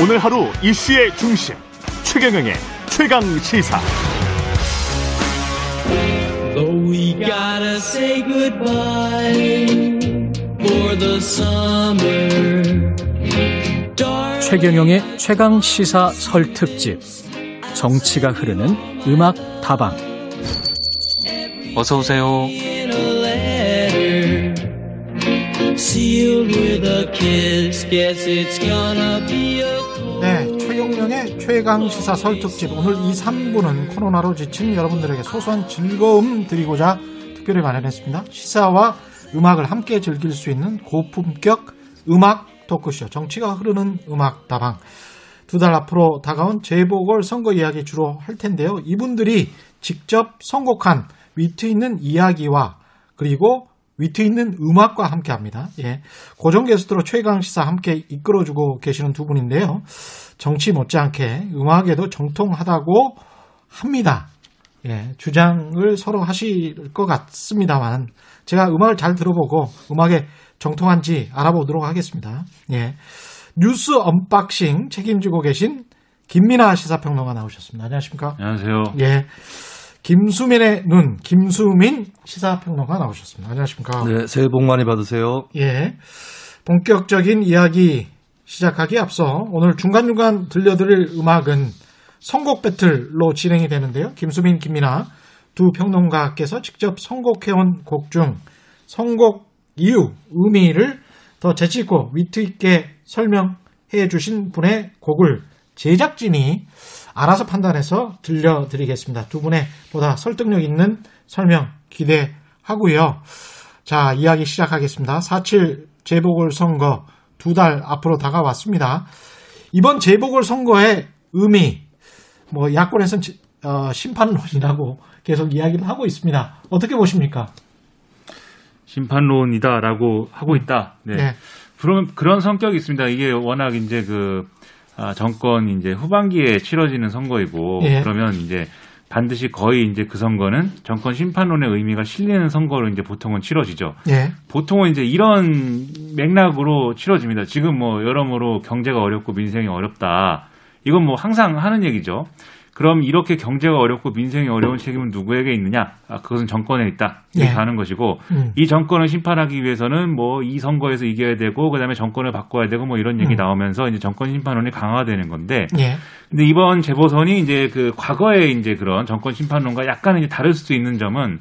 오늘 하루 이슈의 중심 최경영의 최강 시사. we gotta say goodbye for the summer. 최경영의 최강 시사 설 특집. 정치가 흐르는 음악 다방. 어서 오세요. 네, 최강 시사 설 특집 오늘 2, 3부는 코로나로 지친 여러분들에게 소소한 즐거움 드리고자 특별히 마련했습니다. 시사와 음악을 함께 즐길 수 있는 고품격 음악 토크쇼 정치가 흐르는 음악 다방 두 달 앞으로 다가온 재보궐 선거 이야기 주로 할 텐데요. 이분들이 직접 선곡한 위트 있는 이야기와 그리고 위트 있는 음악과 함께 합니다. 예. 고정 게스트로 최강 시사 함께 이끌어주고 계시는 두 분인데요. 정치 못지않게 음악에도 정통하다고 합니다. 예. 주장을 서로 하실 것 같습니다만 제가 음악을 잘 들어보고 음악에 정통한지 알아보도록 하겠습니다. 예. 뉴스 언박싱 책임지고 계신 김민하 시사평론가 나오셨습니다. 안녕하십니까? 안녕하세요. 예. 김수민의 눈, 김수민 시사평론가 나오셨습니다. 안녕하십니까? 네, 새해 복 많이 받으세요. 예. 본격적인 이야기 시작하기 앞서 오늘 중간중간 들려드릴 음악은 선곡 배틀로 진행이 되는데요. 김수민, 김민아 두 평론가께서 직접 선곡해온 곡 중 선곡 이유, 의미를 더 재치있고 위트 있게 설명해 주신 분의 곡을 제작진이 알아서 판단해서 들려드리겠습니다. 두 분의 보다 설득력 있는 설명 기대하고요. 자, 이야기 시작하겠습니다. 4.7 재보궐선거 두 달 앞으로 다가왔습니다. 이번 재보궐선거의 의미, 뭐, 야권에서는 어, 심판론이라고 계속 이야기를 하고 있습니다. 어떻게 보십니까? 심판론이다라고 하고 있다. 네. 네. 그런, 그런 성격이 있습니다. 이게 워낙 이제 그, 아, 정권 이제 후반기에 치러지는 선거이고 예. 그러면 이제 반드시 거의 이제 그 선거는 정권 심판론의 의미가 실리는 선거로 이제 보통은 치러지죠. 예. 보통은 이제 이런 맥락으로 치러집니다. 지금 뭐 여러모로 경제가 어렵고 민생이 어렵다. 이건 뭐 항상 하는 얘기죠. 그럼 이렇게 경제가 어렵고 민생이 어려운 책임은 누구에게 있느냐? 아, 그것은 정권에 있다. 이렇게 예. 하는 것이고 음. 이 정권을 심판하기 위해서는 뭐 이 선거에서 이겨야 되고 그다음에 정권을 바꿔야 되고 뭐 이런 얘기 음. 나오면서 이제 정권 심판론이 강화되는 건데. 예. 근데 이번 재보선이 이제 그 과거에 이제 그런 정권 심판론과 약간 이제 다를 수도 있는 점은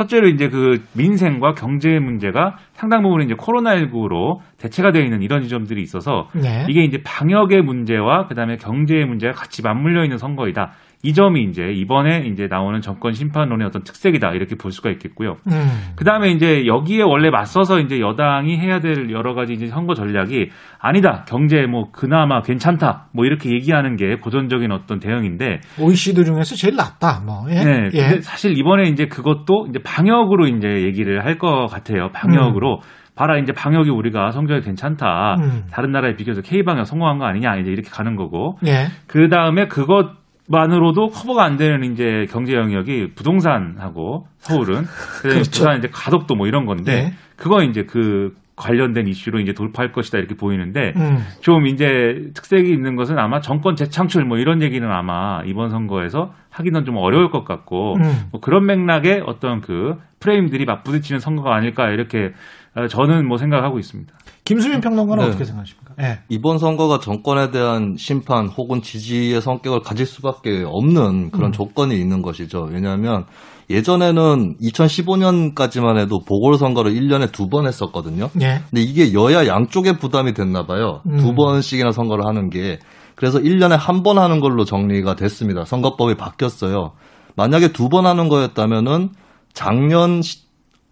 첫째로 이제 그 민생과 경제 문제가 상당 부분 이제 코로나19로 대체가 되어 있는 이런 지점들이 있어서 네. 이게 이제 방역의 문제와 그다음에 경제의 문제가 같이 맞물려 있는 선거이다. 이 점이 이제 이번에 이제 나오는 정권 심판론의 어떤 특색이다 이렇게 볼 수가 있겠고요. 음. 그 다음에 이제 여기에 원래 맞서서 이제 여당이 해야 될 여러 가지 이제 선거 전략이 아니다 경제 뭐 그나마 괜찮다 뭐 이렇게 얘기하는 게 고전적인 어떤 대응인데 OECD 중에서 제일 낫다 뭐. 예? 네. 예. 사실 이번에 이제 그것도 이제 방역으로 이제 얘기를 할 것 같아요. 방역으로. 음. 봐라 이제 방역이 우리가 성적이 괜찮다. 음. 다른 나라에 비교해서 K 방역 성공한 거 아니냐 이제 이렇게 가는 거고. 예. 그 다음에 그것 만으로도 커버가 안 되는 이제 경제 영역이 부동산하고 서울은 그렇죠. 부산 이제 가덕도 뭐 이런 건데 네. 그거 이제 그 관련된 이슈로 이제 돌파할 것이다 이렇게 보이는데 음. 좀 이제 특색이 있는 것은 아마 정권 재창출 뭐 이런 얘기는 아마 이번 선거에서 하기는 좀 어려울 것 같고 음. 뭐 그런 맥락의 어떤 그 프레임들이 맞부딪히는 선거가 아닐까 이렇게 어, 저는 뭐 생각하고 있습니다. 김수민 평론가는 네. 어떻게 생각하십니까? 네. 이번 선거가 정권에 대한 심판 혹은 지지의 성격을 가질 수밖에 없는 그런 음. 조건이 있는 것이죠. 왜냐하면 예전에는 2015년까지만 해도 보궐선거를 1년에 두 번 했었거든요. 예. 근데 이게 여야 양쪽에 부담이 됐나 봐요. 음. 두 번씩이나 선거를 하는 게. 그래서 1년에 한 번 하는 걸로 정리가 됐습니다. 선거법이 바뀌었어요. 만약에 두 번 하는 거였다면은 작년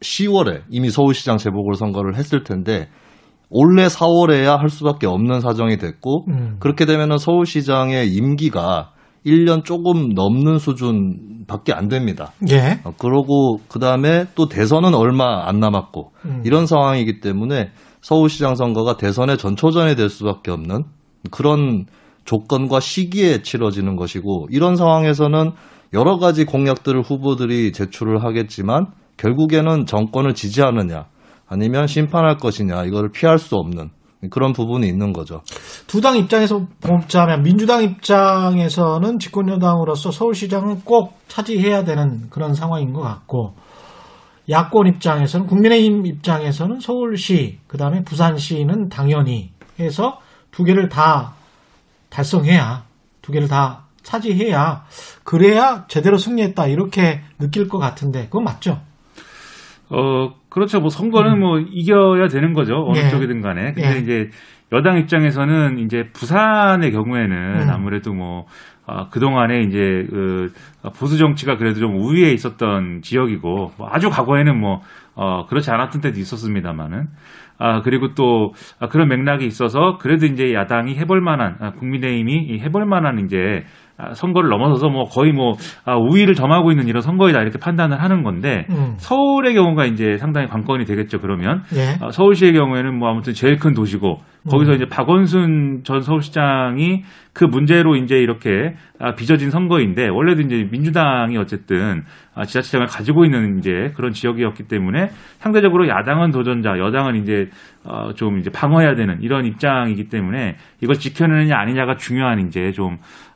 10월에 이미 서울시장 재보궐선거를 했을 텐데 올해 4월에야 할 수밖에 없는 사정이 됐고 음. 그렇게 되면은 서울시장의 임기가 1년 조금 넘는 수준밖에 안 됩니다. 예. 어, 그러고 그다음에 또 대선은 얼마 안 남았고 음. 이런 상황이기 때문에 서울시장 선거가 대선의 전초전이 될 수밖에 없는 그런 조건과 시기에 치러지는 것이고 이런 상황에서는 여러 가지 공약들을 후보들이 제출을 하겠지만 결국에는 정권을 지지하느냐 아니면 심판할 것이냐 이거를 피할 수 없는 그런 부분이 있는 거죠. 두 당 입장에서 보자면 민주당 입장에서는 집권 여당으로서 서울시장을 꼭 차지해야 되는 그런 상황인 것 같고 야권 입장에서는 국민의힘 입장에서는 서울시 그다음에 부산시는 당연히 해서 두 개를 다 달성해야 두 개를 다 차지해야 그래야 제대로 승리했다 이렇게 느낄 것 같은데 그건 맞죠? 어 그렇죠. 뭐 선거는 음. 뭐 이겨야 되는 거죠 어느 예. 쪽이든 간에. 근데 예. 이제 여당 입장에서는 이제 부산의 경우에는 음. 아무래도 뭐 아, 그동안에 이제 그 보수 정치가 그래도 좀 우위에 있었던 지역이고 뭐 아주 과거에는 뭐 어, 그렇지 않았던 때도 있었습니다만은 아 그리고 또 아, 그런 맥락이 있어서 그래도 이제 야당이 해볼 만한 아, 국민의힘이 해볼 만한 이제 아, 선거를 넘어서서 뭐 거의 뭐 아, 우위를 점하고 있는 이런 선거이다 이렇게 판단을 하는 건데 음. 서울의 경우가 이제 상당히 관건이 되겠죠 그러면 예. 아, 서울시의 경우에는 뭐 아무튼 제일 큰 도시고 거기서 음. 이제 박원순 전 서울시장이 그 문제로 이제 이렇게 빚어진 선거인데 원래도 이제 민주당이 어쨌든 지자체장을 가지고 있는 이제 그런 지역이었기 때문에 상대적으로 야당은 도전자, 여당은 이제 어, 좀 이제 방어해야 되는 이런 입장이기 때문에 이걸 지켜내느냐 아니냐가 중요한 이제 좀 아,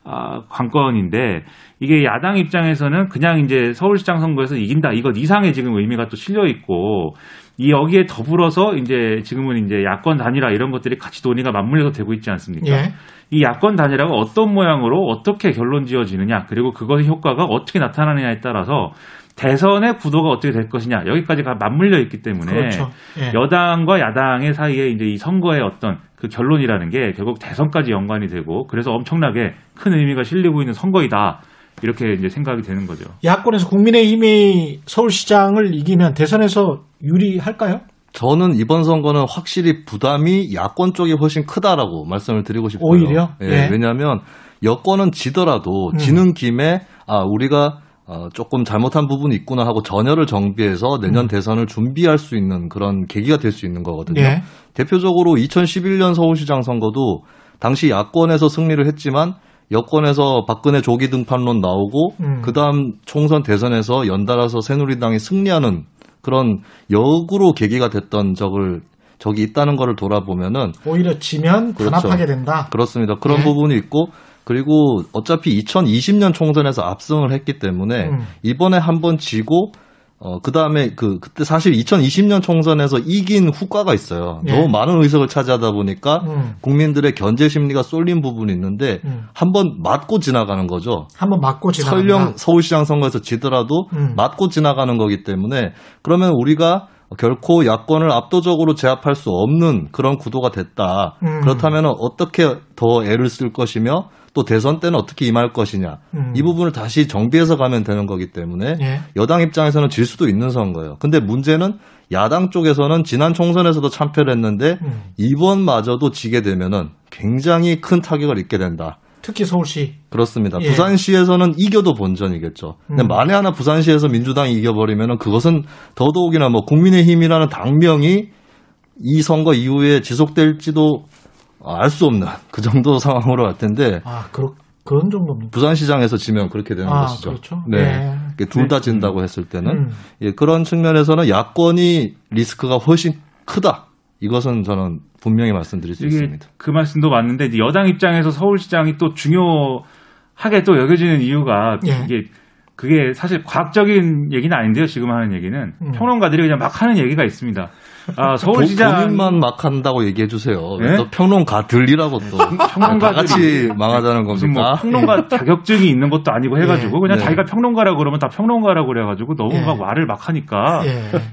관건인데 이게 야당 입장에서는 그냥 이제 서울시장 선거에서 이긴다 이것 이상의 지금 의미가 또 실려 있고 이 여기에 더불어서 이제 지금은 이제 야권 단일화 이런 것들이 같이 논의가 맞물려서 되고 있지 않습니까? 예. 이 야권 단일화가 어떤 모양으로 어떻게 결론 지어지느냐 그리고 그것의 효과가 어떻게 나타나느냐에 따라서 대선의 구도가 어떻게 될 것이냐 여기까지가 맞물려 있기 때문에 그렇죠. 예. 여당과 야당의 사이에 이제 이 선거의 어떤 그 결론이라는 게 결국 대선까지 연관이 되고 그래서 엄청나게 큰 의미가 실리고 있는 선거이다. 이렇게 이제 생각이 되는 거죠. 야권에서 국민의힘이 서울시장을 이기면 대선에서 유리할까요? 저는 이번 선거는 확실히 부담이 야권 쪽이 훨씬 크다라고 말씀을 드리고 싶어요. 오히려? 예, 네. 왜냐하면 여권은 지더라도 음. 지는 김에 아 우리가 어, 조금 잘못한 부분이 있구나 하고 전열을 정비해서 내년 음. 대선을 준비할 수 있는 그런 계기가 될 수 있는 거거든요. 예. 대표적으로 2011년 서울시장 선거도 당시 야권에서 승리를 했지만 여권에서 박근혜 조기 등판론 나오고 음. 그다음 총선 대선에서 연달아서 새누리당이 승리하는 그런 역으로 계기가 됐던 적을 적이 있다는 거를 돌아보면은 오히려 지면 그렇죠. 단합하게 된다. 그렇습니다. 그런 네. 부분이 있고 그리고 어차피 2020년 총선에서 압승을 했기 때문에 음. 이번에 한번 지고 어, 그 다음에 그, 그때 사실 2020년 총선에서 이긴 후과가 있어요. 예. 너무 많은 의석을 차지하다 보니까 음. 국민들의 견제 심리가 쏠린 부분이 있는데 음. 한번 맞고 지나가는 거죠. 한번 맞고 지나가 설령 서울시장 선거에서 지더라도 음. 맞고 지나가는 거기 때문에 그러면 우리가 결코 야권을 압도적으로 제압할 수 없는 그런 구도가 됐다. 음. 그렇다면 어떻게 더 애를 쓸 것이며 또 대선 때는 어떻게 임할 것이냐 음. 이 부분을 다시 정비해서 가면 되는 거기 때문에 예. 여당 입장에서는 질 수도 있는 선거예요. 근데 문제는 야당 쪽에서는 지난 총선에서도 참패를 했는데 음. 이번마저도 지게 되면은 굉장히 큰 타격을 입게 된다. 특히 서울시. 그렇습니다. 예. 부산시에서는 이겨도 본전이겠죠. 근데 음. 만에 하나 부산시에서 민주당이 이겨버리면은 그것은 더더욱이나 뭐 국민의힘이라는 당명이 이 선거 이후에 지속될지도 알 수 없는 그 정도 상황으로 갈 텐데. 아, 그렇, 그런 정도입니까? 부산시장에서 지면 그렇게 되는 아, 것이죠. 그렇죠. 네. 네. 둘다 진다고 했을 때는. 음. 예, 그런 측면에서는 야권이 리스크가 훨씬 크다. 이것은 저는 분명히 말씀드릴 수 있습니다. 그 말씀도 맞는데 여당 입장에서 서울시장이 또 중요하게 또 여겨지는 이유가 예. 이게 그게 사실 과학적인 얘기는 아닌데요. 지금 하는 얘기는 음. 평론가들이 그냥 막 하는 얘기가 있습니다. 아, 서울시장 본인만 막 한다고 얘기해 주세요. 네? 또 평론가 들리라고 또 평론가 같이 망하자는 겁니다. 뭐 평론가 자격증이 있는 것도 아니고 해가지고 네. 그냥 네. 자기가 평론가라고 그러면 다 평론가라고 그래가지고 너무 막 말을 막 하니까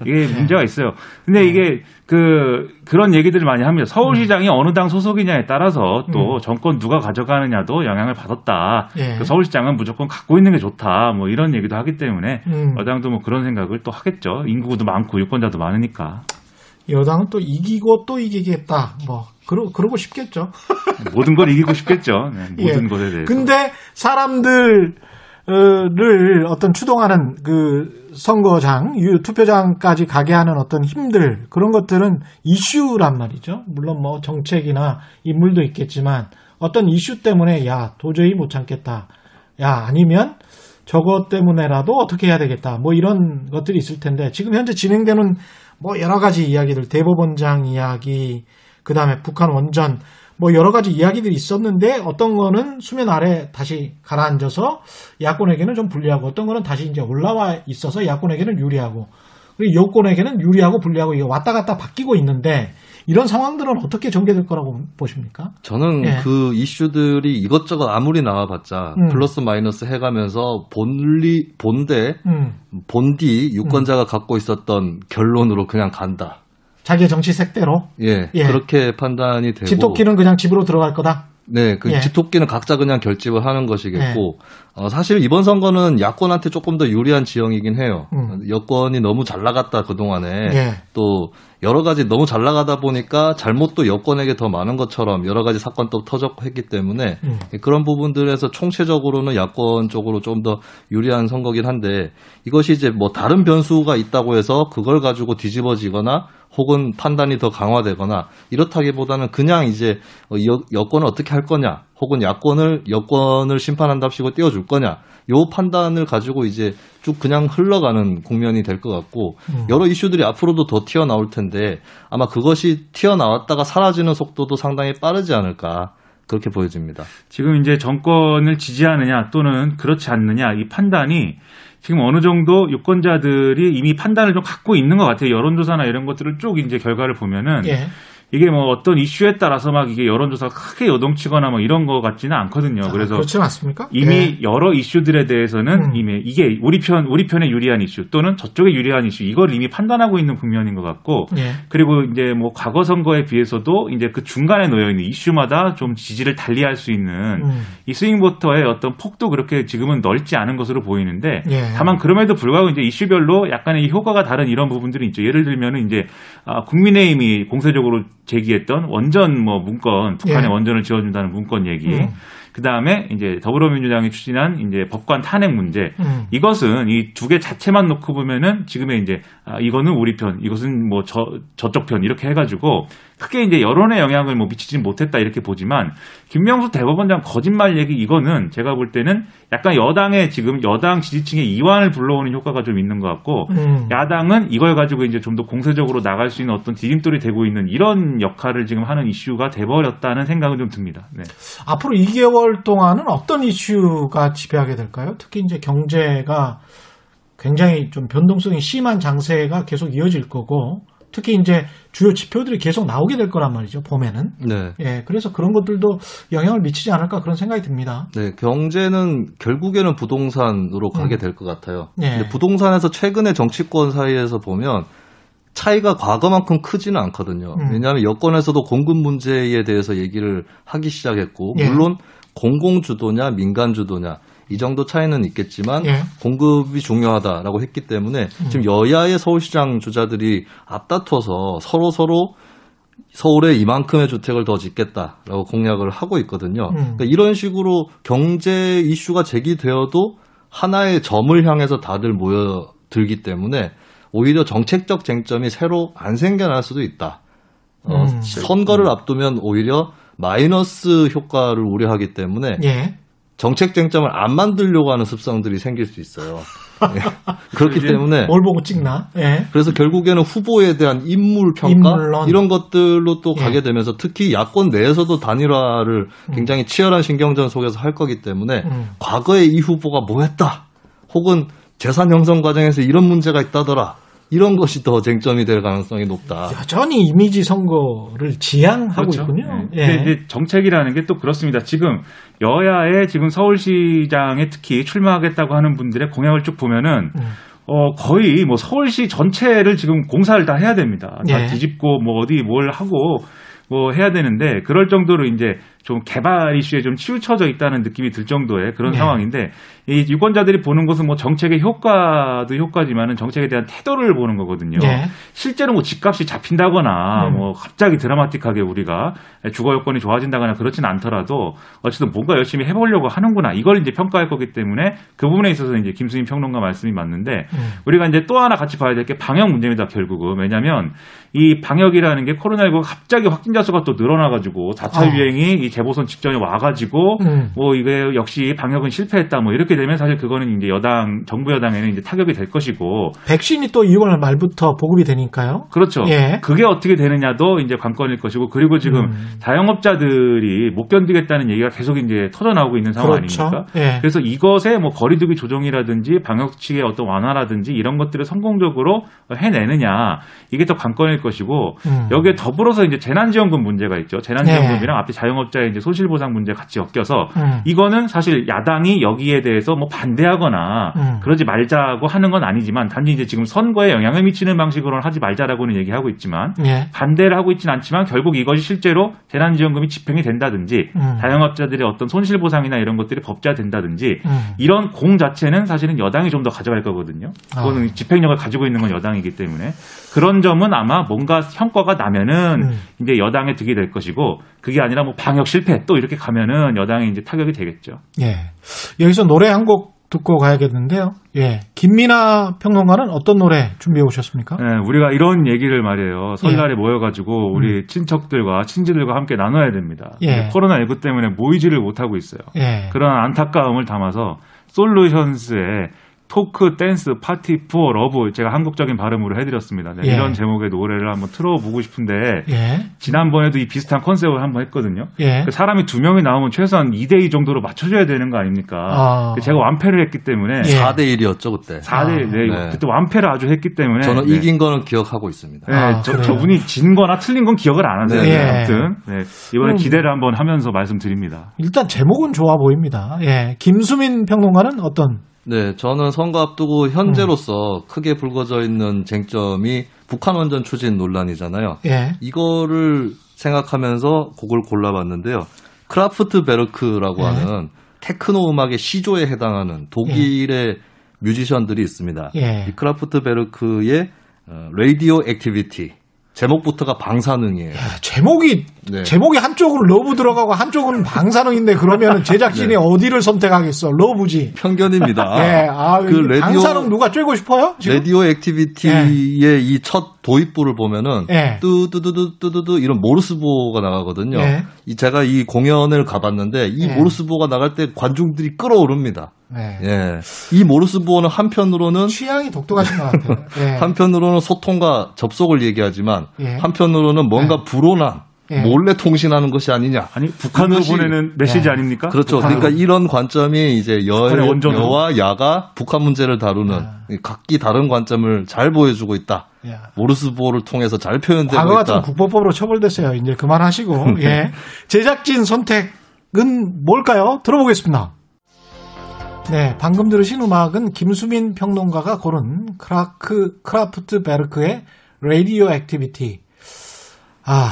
이게 문제가 있어요. 근데 이게 그 그런 얘기들을 많이 합니다. 서울시장이 음. 어느 당 소속이냐에 따라서 또 음. 정권 누가 가져가느냐도 영향을 받았다. 그 서울시장은 무조건 갖고 있는 게 좋다. 뭐 이런 얘기도 하기 때문에 음. 여당도 뭐 그런 생각을 또 하겠죠. 인구도 많고 유권자도 많으니까. 여당은 또 이기고 또 이기겠다. 뭐 그러 그러고 싶겠죠. 모든 걸 이기고 싶겠죠. 네, 모든 예. 것에 대해서. 근데 사람들을 어떤 추동하는 그 선거장, 투표장까지 가게 하는 어떤 힘들 그런 것들은 이슈란 말이죠. 물론 뭐 정책이나 인물도 있겠지만 어떤 이슈 때문에 야 도저히 못 참겠다. 야 아니면 저것 때문에라도 어떻게 해야 되겠다. 뭐 이런 것들이 있을 텐데 지금 현재 진행되는 뭐 여러 가지 이야기들 대법원장 이야기 그 다음에 북한 원전, 뭐 여러 가지 이야기들이 있었는데 어떤 거는 수면 아래 다시 가라앉아서 야권에게는 좀 불리하고 어떤 거는 다시 이제 올라와 있어서 야권에게는 유리하고 그리고 여권에게는 유리하고 불리하고 이게 왔다 갔다 바뀌고 있는데 이런 상황들은 어떻게 전개될 거라고 보십니까? 저는 예. 그 이슈들이 이것저것 아무리 나와봤자 음. 플러스 마이너스 해가면서 본리 본대 음. 본디 유권자가 음. 갖고 있었던 결론으로 그냥 간다. 자기의 정치 색대로. 예, 예. 그렇게 판단이 되고. 집토끼는 그냥 집으로 들어갈 거다. 네, 그 예. 집토끼는 각자 그냥 결집을 하는 것이겠고, 예. 어, 사실 이번 선거는 야권한테 조금 더 유리한 지형이긴 해요. 음. 여권이 너무 잘 나갔다 그동안에 예. 또 여러 가지 너무 잘 나가다 보니까 잘못도 여권에게 더 많은 것처럼 여러 가지 사건도 터졌고 했기 때문에 음. 그런 부분들에서 총체적으로는 야권 쪽으로 좀 더 유리한 선거긴 한데 이것이 이제 뭐 다른 변수가 있다고 해서 그걸 가지고 뒤집어지거나 혹은 판단이 더 강화되거나 이렇다기보다는 그냥 이제 어, 여, 여권을 어떻게 할 거냐 혹은 야권을 여권을 심판한답시고 띄워줄 거냐 요 판단을 가지고 이제 쭉 그냥 흘러가는 국면이 될 것 같고 음. 여러 이슈들이 앞으로도 더 튀어나올 텐데 아마 그것이 튀어나왔다가 사라지는 속도도 상당히 빠르지 않을까 그렇게 보여집니다. 지금 이제 정권을 지지하느냐 또는 그렇지 않느냐 이 판단이 지금 어느 정도 유권자들이 이미 판단을 좀 갖고 있는 것 같아요. 여론조사나 이런 것들을 쭉 이제 결과를 보면은 예. 이게 뭐 어떤 이슈에 따라서 막 이게 여론조사가 크게 요동치거나 뭐 이런 거 같지는 않거든요. 자, 그래서 그렇지 않습니까? 이미 네. 여러 이슈들에 대해서는 음. 이미 이게 우리 편 우리 편에 유리한 이슈 또는 저쪽에 유리한 이슈 이걸 이미 판단하고 있는 국면인 것 같고 네. 그리고 이제 뭐 과거 선거에 비해서도 이제 그 중간에 놓여 있는 이슈마다 좀 지지를 달리할 수 있는 음. 이 스윙 보터의 어떤 폭도 그렇게 지금은 넓지 않은 것으로 보이는데 네. 다만 그럼에도 불구하고 이제 이슈별로 약간의 효과가 다른 이런 부분들이 있죠. 예를 들면은 이제 아, 국민의힘이 공세적으로 제기했던 원전 뭐 문건 북한에 예. 원전을 지어준다는 문건 얘기. 음. 그 다음에 이제 더불어민주당이 추진한 이제 법관 탄핵 문제. 음. 이것은 이 두 개 자체만 놓고 보면은 지금의 이제 아, 이거는 우리 편, 이것은 뭐 저, 저쪽 편 이렇게 해가지고 크게 이제 여론에 영향을 뭐 미치진 못했다 이렇게 보지만 김명수 대법원장 거짓말 얘기 이거는 제가 볼 때는 약간 여당의 지금 여당 지지층의 이완을 불러오는 효과가 좀 있는 것 같고 음. 야당은 이걸 가지고 이제 좀 더 공세적으로 나갈 수 있는 어떤 디딤돌이 되고 있는 이런 역할을 지금 하는 이슈가 돼버렸다는 생각은 좀 듭니다. 네. 앞으로 2개월 동안은 어떤 이슈가 지배하게 될까요? 특히 이제 경제가 굉장히 좀 변동성이 심한 장세가 계속 이어질 거고 특히 이제 주요 지표들이 계속 나오게 될 거란 말이죠. 봄에는. 네. 예. 그래서 그런 것들도 영향을 미치지 않을까 그런 생각이 듭니다. 네. 경제는 결국에는 부동산으로 가게 음. 될것 같아요. 네. 근데 부동산에서 최근에 정치권 사이에서 보면 차이가 과거만큼 크지는 않거든요. 음. 왜냐하면 여권에서도 공급 문제에 대해서 얘기를 하기 시작했고, 예. 물론 공공주도냐 민간주도냐 이 정도 차이는 있겠지만 예. 공급이 중요하다라고 했기 때문에 음. 지금 여야의 서울시장 주자들이 앞다퉈서 서로 서로 서울에 이만큼의 주택을 더 짓겠다라고 공약을 하고 있거든요. 음. 그러니까 이런 식으로 경제 이슈가 제기되어도 하나의 점을 향해서 다들 모여들기 때문에 오히려 정책적 쟁점이 새로 안 생겨날 수도 있다. 어, 음. 선거를 앞두면 오히려 마이너스 효과를 우려하기 때문에 예. 정책 쟁점을 안 만들려고 하는 습성들이 생길 수 있어요. 예. 그렇기 때문에 뭘 보고 찍나? 예. 그래서 결국에는 후보에 대한 인물 평가 인물론. 이런 것들로 또 예. 가게 되면서 특히 야권 내에서도 단일화를 음. 굉장히 치열한 신경전 속에서 할 거기 때문에 음. 과거에 이 후보가 뭐 했다. 혹은 재산 형성 과정에서 이런 문제가 있다더라. 이런 것이 더 쟁점이 될 가능성이 높다. 여전히 이미지 선거를 지향하고 그렇죠. 있군요. 네. 예. 근데 정책이라는 게 또 그렇습니다. 지금 여야의 지금 서울시장에 특히 출마하겠다고 하는 분들의 공약을 쭉 보면은 음. 어, 거의 뭐 서울시 전체를 지금 공사를 다 해야 됩니다. 다 예. 뒤집고 뭐 어디 뭘 하고 뭐 해야 되는데 그럴 정도로 이제 좀 개발 이슈에 좀 치우쳐져 있다는 느낌이 들 정도의 그런 네. 상황인데 이 유권자들이 보는 것은 뭐 정책의 효과도 효과지만은 정책에 대한 태도를 보는 거거든요. 네. 실제로 뭐 집값이 잡힌다거나 음. 뭐 갑자기 드라마틱하게 우리가 주거 여건이 좋아진다거나 그렇지는 않더라도 어쨌든 뭔가 열심히 해보려고 하는구나 이걸 이제 평가할 거기 때문에 그 부분에 있어서 이제 김수인 평론가 말씀이 맞는데 음. 우리가 이제 또 하나 같이 봐야 될 게 방역 문제입니다 결국은 왜냐하면 이 방역이라는 게 코로나19가 갑자기 확진자 수가 또 늘어나가지고 4차 어. 유행이 이 재보선 직전에 와가지고 음. 뭐 이게 역시 방역은 실패했다 뭐 이렇게 되면 사실 그거는 이제 여당 정부 여당에는 이제 타격이 될 것이고 백신이 또 2월 말부터 보급이 되니까요. 그렇죠. 예. 그게 어떻게 되느냐도 이제 관건일 것이고 그리고 지금 음. 자영업자들이 못 견디겠다는 얘기가 계속 이제 터져 나오고 있는 상황 그렇죠. 아닙니까? 예. 그래서 이것에 뭐 거리두기 조정이라든지 방역 측의 어떤 완화라든지 이런 것들을 성공적으로 해내느냐 이게 더 관건일 것이고 음. 여기에 더불어서 이제 재난지원금 문제가 있죠. 재난지원금이랑 네. 앞에 자영업자 의 이제 손실 보상 문제 같이 엮여서 음. 이거는 사실 야당이 여기에 대해서 뭐 반대하거나 음. 그러지 말자고 하는 건 아니지만 단지 이제 지금 선거에 영향을 미치는 방식으로는 하지 말자라고는 얘기하고 있지만 네. 반대를 하고 있지는 않지만 결국 이것이 실제로 재난지원금이 집행이 된다든지 음. 자영업자들의 어떤 손실 보상이나 이런 것들이 법제화된다든지 음. 이런 공 자체는 사실은 여당이 좀 더 가져갈 거거든요. 그거는 아. 집행력을 가지고 있는 건 여당이기 때문에 그런 점은 아마 뭔가 성과가 나면은 음. 이제 여당에 득이 될 것이고 그게 아니라 뭐 방역 실패 또 이렇게 가면은 여당에 이제 타격이 되겠죠. 예. 여기서 노래 한 곡 듣고 가야겠는데요. 예. 김민아 평론가는 어떤 노래 준비해 오셨습니까? 네, 우리가 이런 얘기를 말이에요. 설날에 예. 모여가지고 우리 음. 친척들과 친지들과 함께 나눠야 됩니다. 예. 코로나19 때문에 모이지를 못하고 있어요. 예. 그런 안타까움을 담아서 솔루션스의 Talk, Dance, Party, For, Love 제가 한국적인 발음으로 해드렸습니다. 네, 예. 이런 제목의 노래를 한번 틀어보고 싶은데 예. 지난번에도 이 비슷한 컨셉을 한번 했거든요. 예. 그 사람이 두 명이 나오면 최소한 2대2 정도로 맞춰줘야 되는 거 아닙니까? 아. 그 제가 완패를 했기 때문에 4대1이었죠 그때. 4대1 아. 네. 네. 그때 완패를 아주 했기 때문에 저는 네. 이긴 거는 기억하고 있습니다. 네, 아, 저, 저분이 진 거나 틀린 건 기억을 안 하세요. 네. 아무튼 네. 이번에 기대를 한번 하면서 말씀드립니다. 일단 제목은 좋아 보입니다. 예. 김수민 평론가는 어떤 네, 저는 선거 앞두고 현재로서 음. 크게 불거져 있는 쟁점이 북한 원전 추진 논란이잖아요. 예. 이거를 생각하면서 곡을 골라봤는데요. Kraftwerk라고 예. 하는 테크노 음악의 시조에 해당하는 독일의 예. 뮤지션들이 있습니다. 예. 이 Kraftwerk의 Radioactivity 제목부터가 방사능이에요. 야, 제목이 네. 제목이 한쪽으로 Love 들어가고 한쪽은 방사능인데 그러면 제작진이 네. 어디를 선택하겠어? Love지. 편견입니다. 네, 아, 그 레디오, 방사능 누가 쬐고 싶어요? 지금? Radio Activity의 네. 이첫 도입부를 보면은 네. 뚜뚜뚜뚜뚜뚜 이런 모르스 부호가 나가거든요. 네. 이 제가 이 공연을 가봤는데 이 네. 모르스 부호가 나갈 때 관중들이 끓어오릅니다. 네. 예. 이 모르스 부호는 한편으로는 취향이 독특하신 것 같아요. 네. 한편으로는 소통과 접속을 얘기하지만 예. 한편으로는 뭔가 네. 불온한 예. 몰래 통신하는 것이 아니냐. 아니 북한으로 보내는 메시지 예. 아닙니까? 그렇죠. 북한으로. 그러니까 이런 관점이 이제 여, 여와 야가 북한 문제를 다루는 야. 각기 다른 관점을 잘 보여주고 있다. 야. 모르스 부호를 통해서 잘 표현되고 과거 있다. 과거 같은 국보법으로 처벌됐어요. 이제 그만하시고 예. 제작진 선택은 뭘까요? 들어보겠습니다. 네, 방금 들으신 음악은 김수민 평론가가 고른 크라크 크라프트 베르크의 Radio Activity. 아,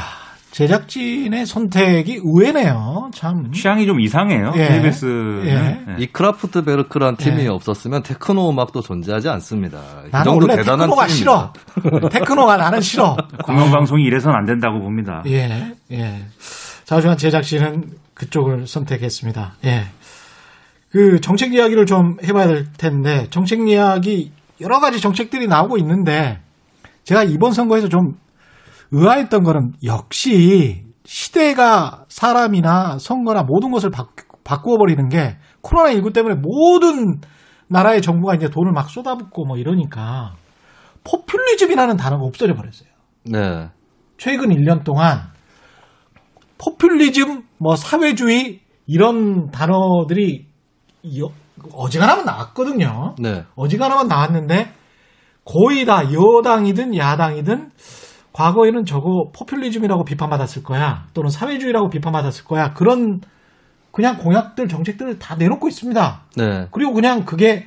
제작진의 선택이 의외네요. 참 취향이 좀 이상해요. 예. KBS는 예. 네. 이 크라프트 베르크란 팀이 예. 없었으면 테크노 음악도 존재하지 않습니다. 나는 원래 대단한 테크노가 팀입니다. 싫어. 테크노가 나는 싫어. 공영방송이 이래서는 안 된다고 봅니다. 예, 예. 자주한 제작진은 그쪽을 선택했습니다. 예. 그 정책 이야기를 좀 해봐야 될 텐데 정책 이야기 여러 가지 정책들이 나오고 있는데 제가 이번 선거에서 좀 의아했던 거는 역시 시대가 사람이나 선거나 모든 것을 바꾸어 버리는 게 코로나19 때문에 모든 나라의 정부가 이제 돈을 막 쏟아붓고 뭐 이러니까 포퓰리즘이라는 단어가 없어져 버렸어요. 네. 최근 1년 동안 포퓰리즘, 뭐 사회주의 이런 단어들이 어지간하면 나왔거든요. 네. 어지간하면 나왔는데 거의 다 여당이든 야당이든 과거에는 저거 포퓰리즘이라고 비판받았을 거야. 또는 사회주의라고 비판받았을 거야. 그런 그냥 공약들 정책들을 다 내놓고 있습니다. 네. 그리고 그냥 그게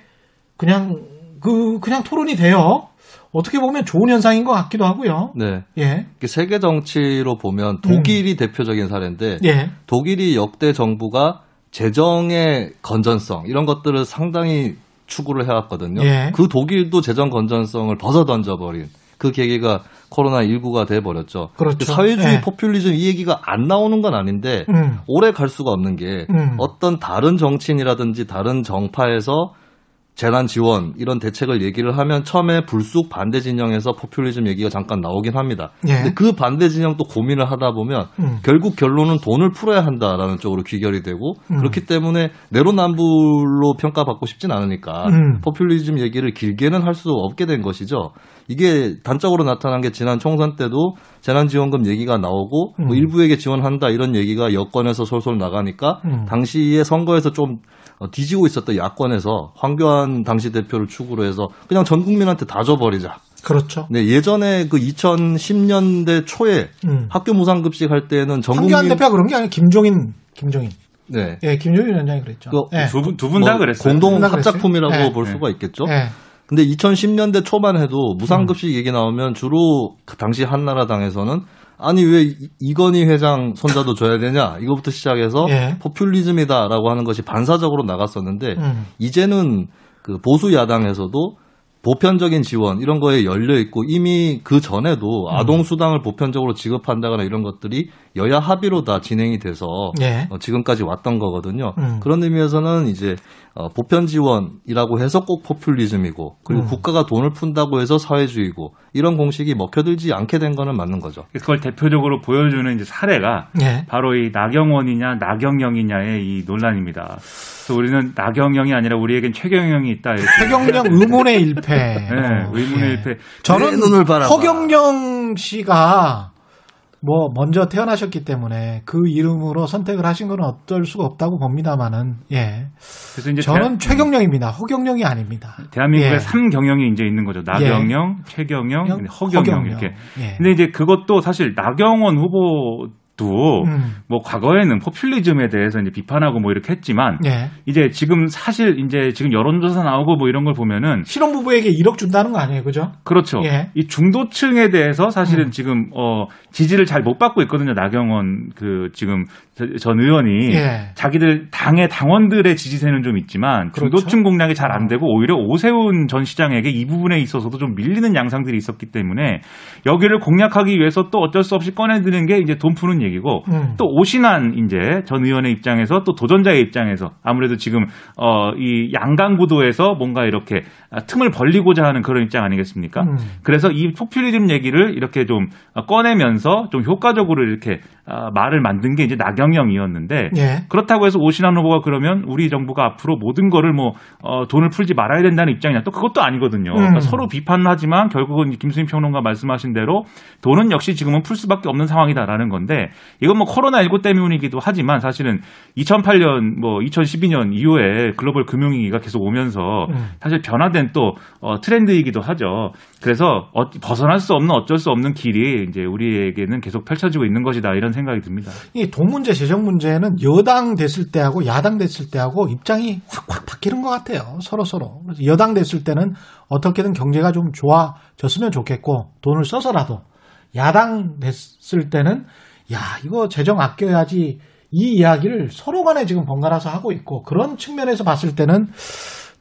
그냥 그 그냥 토론이 돼요. 어떻게 보면 좋은 현상인 것 같기도 하고요. 네. 예. 세계 정치로 보면 독일이 음. 대표적인 사례인데 예. 독일이 역대 정부가 재정의 건전성 이런 것들을 상당히 추구를 해왔거든요. 예. 그 독일도 재정 건전성을 벗어 던져버린 그 계기가 코로나 19가 돼 버렸죠. 그렇죠. 사회주의 예. 포퓰리즘 이 얘기가 안 나오는 건 아닌데 음. 오래 갈 수가 없는 게 음. 어떤 다른 정치인이라든지 다른 정파에서 재난 지원 이런 대책을 얘기를 하면 처음에 불쑥 반대 진영에서 포퓰리즘 얘기가 잠깐 나오긴 합니다. 예. 근데 그 반대 진영 또 고민을 하다 보면 음. 결국 결론은 돈을 풀어야 한다라는 쪽으로 귀결이 되고 음. 그렇기 때문에 내로남불로 평가받고 싶진 않으니까 음. 포퓰리즘 얘기를 길게는 할 수 없게 된 것이죠. 이게 단적으로 나타난 게 지난 총선 때도 재난지원금 얘기가 나오고 뭐 음. 일부에게 지원한다 이런 얘기가 여권에서 솔솔 나가니까 음. 당시에 선거에서 좀 어, 뒤지고 있었던 야권에서 황교안 당시 대표를 축으로 해서 그냥 전 국민한테 다 줘버리자. 그렇죠. 네, 예전에 그 2010년대 초에 음. 학교 무상급식 할 때는 전 국민 황교안 대표가 그런 게 아니라 김종인, 김종인. 네. 예, 김종인 위원장이 그랬죠. 그, 네. 두분 두 분다 뭐 그랬어요. 공동 합작품이라고 네. 볼 수가 있겠죠. 네. 근데 2010년대 초반 해도 무상급식 음. 얘기 나오면 주로 그 당시 한나라당에서는 아니 왜 이건희 회장 손자도 줘야 되냐 이거부터 시작해서 예. 포퓰리즘이다라고 하는 것이 반사적으로 나갔었는데 음. 이제는 그 보수 야당에서도 보편적인 지원 이런 거에 열려 있고 이미 그 전에도 음. 아동 수당을 보편적으로 지급한다거나 이런 것들이 여야 합의로 다 진행이 돼서 예. 어, 지금까지 왔던 거거든요. 음. 그런 의미에서는 이제 어, 보편 지원이라고 해서 꼭 포퓰리즘이고 그리고 음. 국가가 돈을 푼다고 해서 사회주의고 이런 공식이 먹혀들지 않게 된 거는 맞는 거죠. 그걸 대표적으로 보여주는 이제 사례가 예. 바로 이 나경원이냐 나경영이냐의 이 논란입니다. 그래서 우리는 나경영이 아니라 우리에겐 최경영이 있다. 최경영 의문의 일패. 네, 의문의 예. 일패. 저는 눈을 허경영 씨가 뭐 먼저 태어나셨기 때문에 그 이름으로 선택을 하신 건 어쩔 수가 없다고 봅니다만은 예. 그래서 이제 저는 대, 최경영입니다. 허경영이 아닙니다. 대한민국에 예. 3경영이 이제 있는 거죠. 나경영, 예. 최경영, 허경영, 허경영 이렇게. 예. 근데 이제 그것도 사실 나경원 후보 도 음. 뭐 과거에는 포퓰리즘에 대해서 이제 비판하고 뭐 이렇게 했지만 예. 이제 지금 사실 이제 지금 여론조사 나오고 뭐 이런 걸 보면은 신혼부부에게 1억 준다는 거 아니에요, 그죠? 그렇죠. 예. 이 중도층에 대해서 사실은 음. 지금 어 지지를 잘 못 받고 있거든요. 나경원 그 지금 전 의원이 예. 자기들 당의 당원들의 지지세는 좀 있지만 그렇죠? 중도층 공략이 잘 안 되고 오히려 오세훈 전 시장에게 이 부분에 있어서도 좀 밀리는 양상들이 있었기 때문에 여기를 공략하기 위해서 또 어쩔 수 없이 꺼내드는 게 이제 돈 푸는 얘기고 음. 또 오신한 이제 전 의원의 입장에서 또 도전자의 입장에서 아무래도 지금 어 이 양강 구도에서 뭔가 이렇게 틈을 벌리고자 하는 그런 입장 아니겠습니까? 음. 그래서 이 포퓰리즘 얘기를 이렇게 좀 꺼내면서 좀 효과적으로 이렇게 말을 만든 게 이제 나경 명령이었는데 예. 그렇다고 해서 오신환 후보가 그러면 우리 정부가 앞으로 모든 거를 뭐 어, 돈을 풀지 말아야 된다는 입장이냐 또 그것도 아니거든요. 그러니까 음. 그러니까 서로 비판하지만 결국은 김수인 평론가 말씀하신 대로 돈은 역시 지금은 풀 수밖에 없는 상황이다라는 건데 이건 뭐 코로나 19 때문이기도 하지만 사실은 2008년 뭐 2012년 이후에 글로벌 금융위기가 계속 오면서 음. 사실 변화된 또 어, 트렌드이기도 하죠. 그래서 어, 벗어날 수 없는 어쩔 수 없는 길이 이제 우리에게는 계속 펼쳐지고 있는 것이다 이런 생각이 듭니다. 이 돈 문제 재정 문제는 여당 됐을 때하고 야당 됐을 때하고 입장이 확확 바뀌는 것 같아요. 서로 서로. 여당 됐을 때는 어떻게든 경제가 좀 좋아졌으면 좋겠고 돈을 써서라도 야당 됐을 때는 야 이거 재정 아껴야지 이 이야기를 서로 간에 지금 번갈아서 하고 있고 그런 측면에서 봤을 때는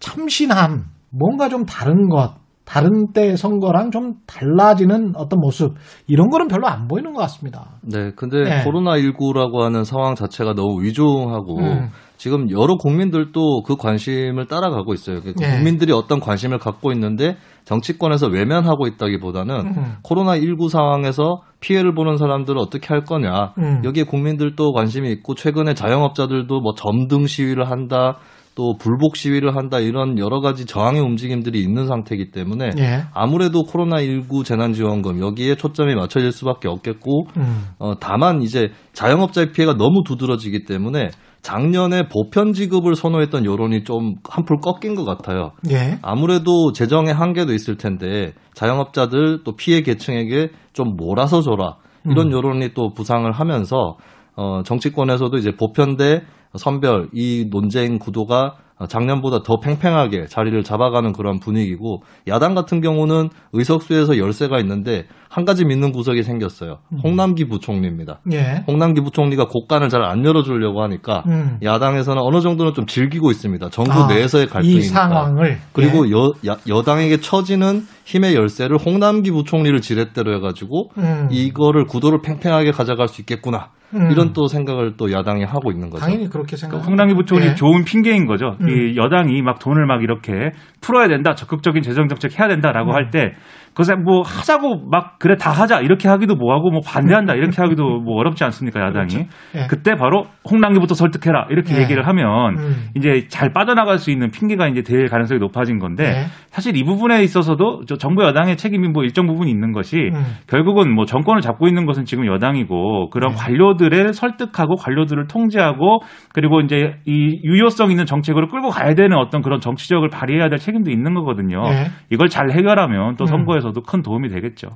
참신함 뭔가 좀 다른 것 다른 때 선거랑 좀 달라지는 어떤 모습 이런 거는 별로 안 보이는 것 같습니다. 네, 근데 네. 코로나 19라고 하는 상황 자체가 너무 위중하고 음. 지금 여러 국민들도 그 관심을 따라가고 있어요. 그러니까 네. 국민들이 어떤 관심을 갖고 있는데 정치권에서 외면하고 있다기보다는 음. 코로나 19 상황에서 피해를 보는 사람들을 어떻게 할 거냐 음. 여기에 국민들도 관심이 있고 최근에 자영업자들도 뭐 점등 시위를 한다. 또 불복 시위를 한다 이런 여러 가지 저항의 움직임들이 있는 상태이기 때문에 예. 아무래도 코로나19 재난지원금 여기에 초점이 맞춰질 수밖에 없겠고 음. 어, 다만 이제 자영업자의 피해가 너무 두드러지기 때문에 작년에 보편 지급을 선호했던 여론이 좀 한풀 꺾인 것 같아요. 예. 아무래도 재정의 한계도 있을 텐데 자영업자들 또 피해 계층에게 좀 몰아서 줘라 이런 음. 여론이 또 부상을 하면서 어, 정치권에서도 이제 보편 대 선별 이 논쟁 구도가 작년보다 더 팽팽하게 자리를 잡아가는 그런 분위기고 야당 같은 경우는 의석수에서 열세가 있는데 한 가지 믿는 구석이 생겼어요. 음. 홍남기 부총리입니다. 예. 홍남기 부총리가 곳간을 잘 안 열어주려고 하니까 음. 야당에서는 어느 정도는 좀 즐기고 있습니다. 정부 아, 내에서의 갈등이니까. 이 상황을 그리고 예. 여, 야, 여당에게 처지는 힘의 열쇠를 홍남기 부총리를 지렛대로 해가지고 음. 이거를 구도를 팽팽하게 가져갈 수 있겠구나. 음. 이런 또 생각을 또 야당이 하고 있는 거죠. 당연히 그렇게 생각. 그러니까 홍남기 부총리 예. 좋은 핑계인 거죠. 음. 이 여당이 막 돈을 막 이렇게 풀어야 된다, 적극적인 재정 정책 해야 된다라고 음. 할때 그것에 뭐 하자고 막 그래 다 하자 이렇게 하기도 뭐하고 뭐 반대한다 이렇게 하기도 뭐 어렵지 않습니까 야당이 그렇죠. 예. 그때 바로 홍남기부터 설득해라 이렇게 예. 얘기를 하면 음. 이제 잘 빠져나갈 수 있는 핑계가 이제 될 가능성이 높아진 건데 예. 사실 이 부분에 있어서도 정부 여당의 책임이 뭐 일정 부분 있는 것이 음. 결국은 뭐 정권을 잡고 있는 것은 지금 여당이고 그런 예. 관료들을 설득하고 관료들을 통제하고 그리고 이제 이 유효성 있는 정책으로 끌고 가야 되는 어떤 그런 정치력을 발휘해야 될 책임도 있는 거거든요. 예. 이걸 잘 해결하면 또 선거에 음. 에서도 큰 도움이 되겠죠.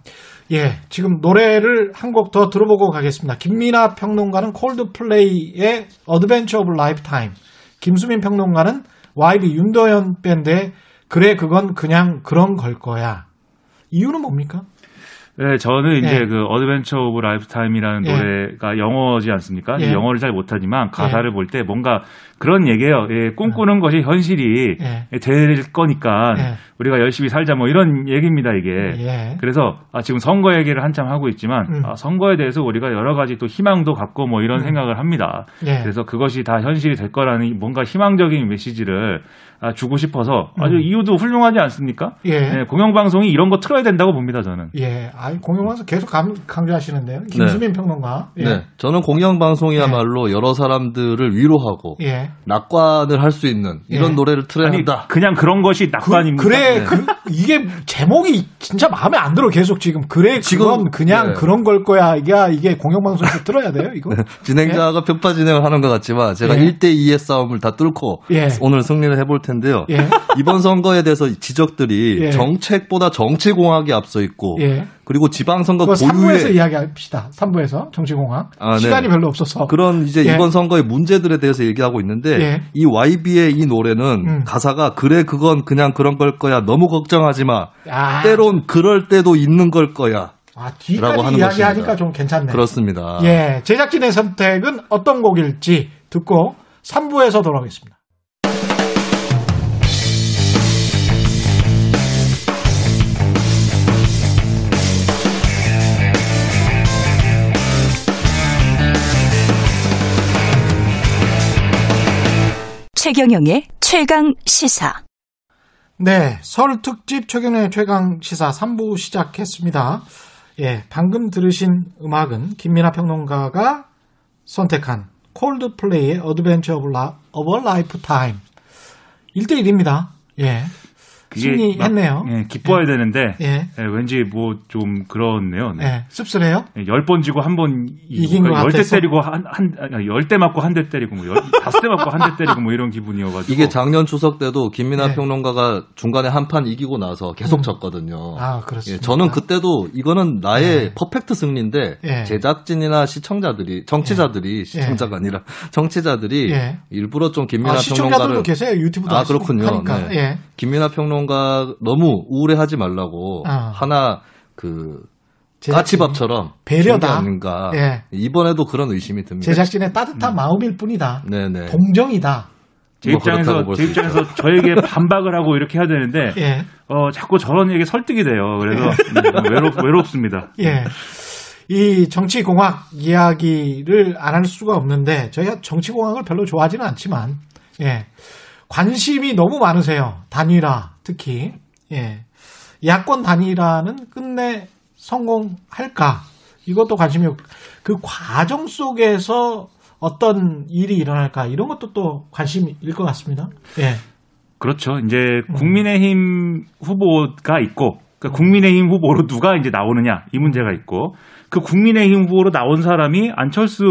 예, 지금 노래를 한 곡 더 들어보고 가겠습니다. 김민하 평론가는 콜드플레이의 Adventure of Lifetime, 김수민 평론가는 YB 윤도현 밴드의 그래 그건 그냥 그런 걸 거야. 이유는 뭡니까? 네, 저는 이제 예. 그 Adventure of Lifetime이라는 예. 노래가 영어지 않습니까? 예. 영어를 잘 못하지만 가사를 예. 볼때 뭔가 그런 얘기예요. 예, 꿈꾸는 것이 현실이 예. 될 거니까 예. 우리가 열심히 살자 뭐 이런 얘기입니다 이게. 그래서 아, 지금 선거 얘기를 한참 하고 있지만 음. 아, 선거에 대해서 우리가 여러 가지 또 희망도 갖고 뭐 이런 음. 생각을 합니다. 그래서 그것이 다 현실이 될 거라는 뭔가 희망적인 메시지를 아, 주고 싶어서 아주 음. 이유도 훌륭하지 않습니까? 예. 네, 공영방송이 이런 거 틀어야 된다고 봅니다, 저는. 예. 아, 공영방송 계속 강, 조하시는데요 김수민 네. 평론가. 예. 네. 저는 공영방송이야말로 예. 여러 사람들을 위로하고 예. 낙관을 할 수 있는 이런 예. 노래를 틀어야 아니, 한다. 그냥 그런 것이 낙관입니다. 그, 래 네. 그, 이게 제목이 진짜 마음에 안 들어 계속 지금. 그래, 지금 그냥 네. 그런 걸 거야. 이게, 이게 공영방송에서 틀어야 돼요, 이거? 네. 진행자가 예? 편파 진행을 하는 것 같지만 제가 1대 2의 싸움을 다 뚫고 오늘 승리를 해볼 텐데 텐데요. 예. 이번 선거에 대해서 지적들이 예. 정책보다 정치 공학이 앞서 있고 예. 그리고 지방선거 고유의 3부에서 이야기합시다. 3부에서 정치공학 아, 네. 시간이 별로 없어서 그런 이제 예. 이번 선거의 문제들에 대해서 얘기하고 있는데 예. 이 YB의 이 노래는 음. 가사가 그래 그건 그냥 그런 걸 거야 너무 걱정하지 마 아. 때론 그럴 때도 있는 걸 거야. 아, 뒤까지 이야기하니까 좀 괜찮네. 그렇습니다. 예, 제작진의 선택은 어떤 곡일지 듣고 3부에서 돌아오겠습니다. 최경영의 최강 시사. 네, 설 특집 최경영의 최강 시사 3부 시작했습니다. 예, 방금 들으신 음악은 김민하 평론가가 선택한 콜드플레이의 Adventure of Li, of Lifetime 1대1입니다. 예. 승리했네요. 예, 기뻐야 예. 되는데 예. 예, 왠지 뭐 좀 그렇네요. 네. 예, 씁쓸해요. 예, 열번 지고 한 번 이긴 거 열대 때리고 한한열 대 맞고 한 대 때리고 뭐 다섯 대 맞고 한 대 때리고 뭐 이런 기분이어가지고 이게 작년 추석 때도 김민하 예. 평론가가 중간에 한 판 이기고 나서 계속 음. 졌거든요. 아 그렇습니다. 저는 그때도 이거는 나의 퍼펙트 승리인데 제작진이나 시청자들이 정치자들이 시청자가 아니라 정치자들이 일부러 좀 김민하 아, 평론가를 계세요 유튜브도 아 그렇군요. 네. 김민하 평론 평론가 너무 우울해하지 말라고 어. 하나 그 까치밥처럼 배려다 아닌가. 예. 이번에도 그런 의심이 듭니다. 제작진의 따뜻한 음. 마음일 뿐이다. 네네. 동정이다. 제뭐 입장에서 제 입장에서 저에게 반박을 하고 이렇게 해야 되는데 예. 어 자꾸 저런 얘기 설득이 돼요. 그래서 예. 외롭 외롭습니다. 예. 이 정치공학 이야기를 안 할 수가 없는데 저희가 정치공학을 별로 좋아하지는 않지만 예. 관심이 너무 많으세요. 단일화 특히 예. 야권 단일화는 끝내 성공할까? 이것도 관심이 그 과정 속에서 어떤 일이 일어날까 이런 것도 또 관심일 것 같습니다. 예. 그렇죠. 이제 국민의힘 후보가 있고 그러니까 국민의힘 후보로 누가 이제 나오느냐 이 문제가 있고 그 국민의힘 후보로 나온 사람이 안철수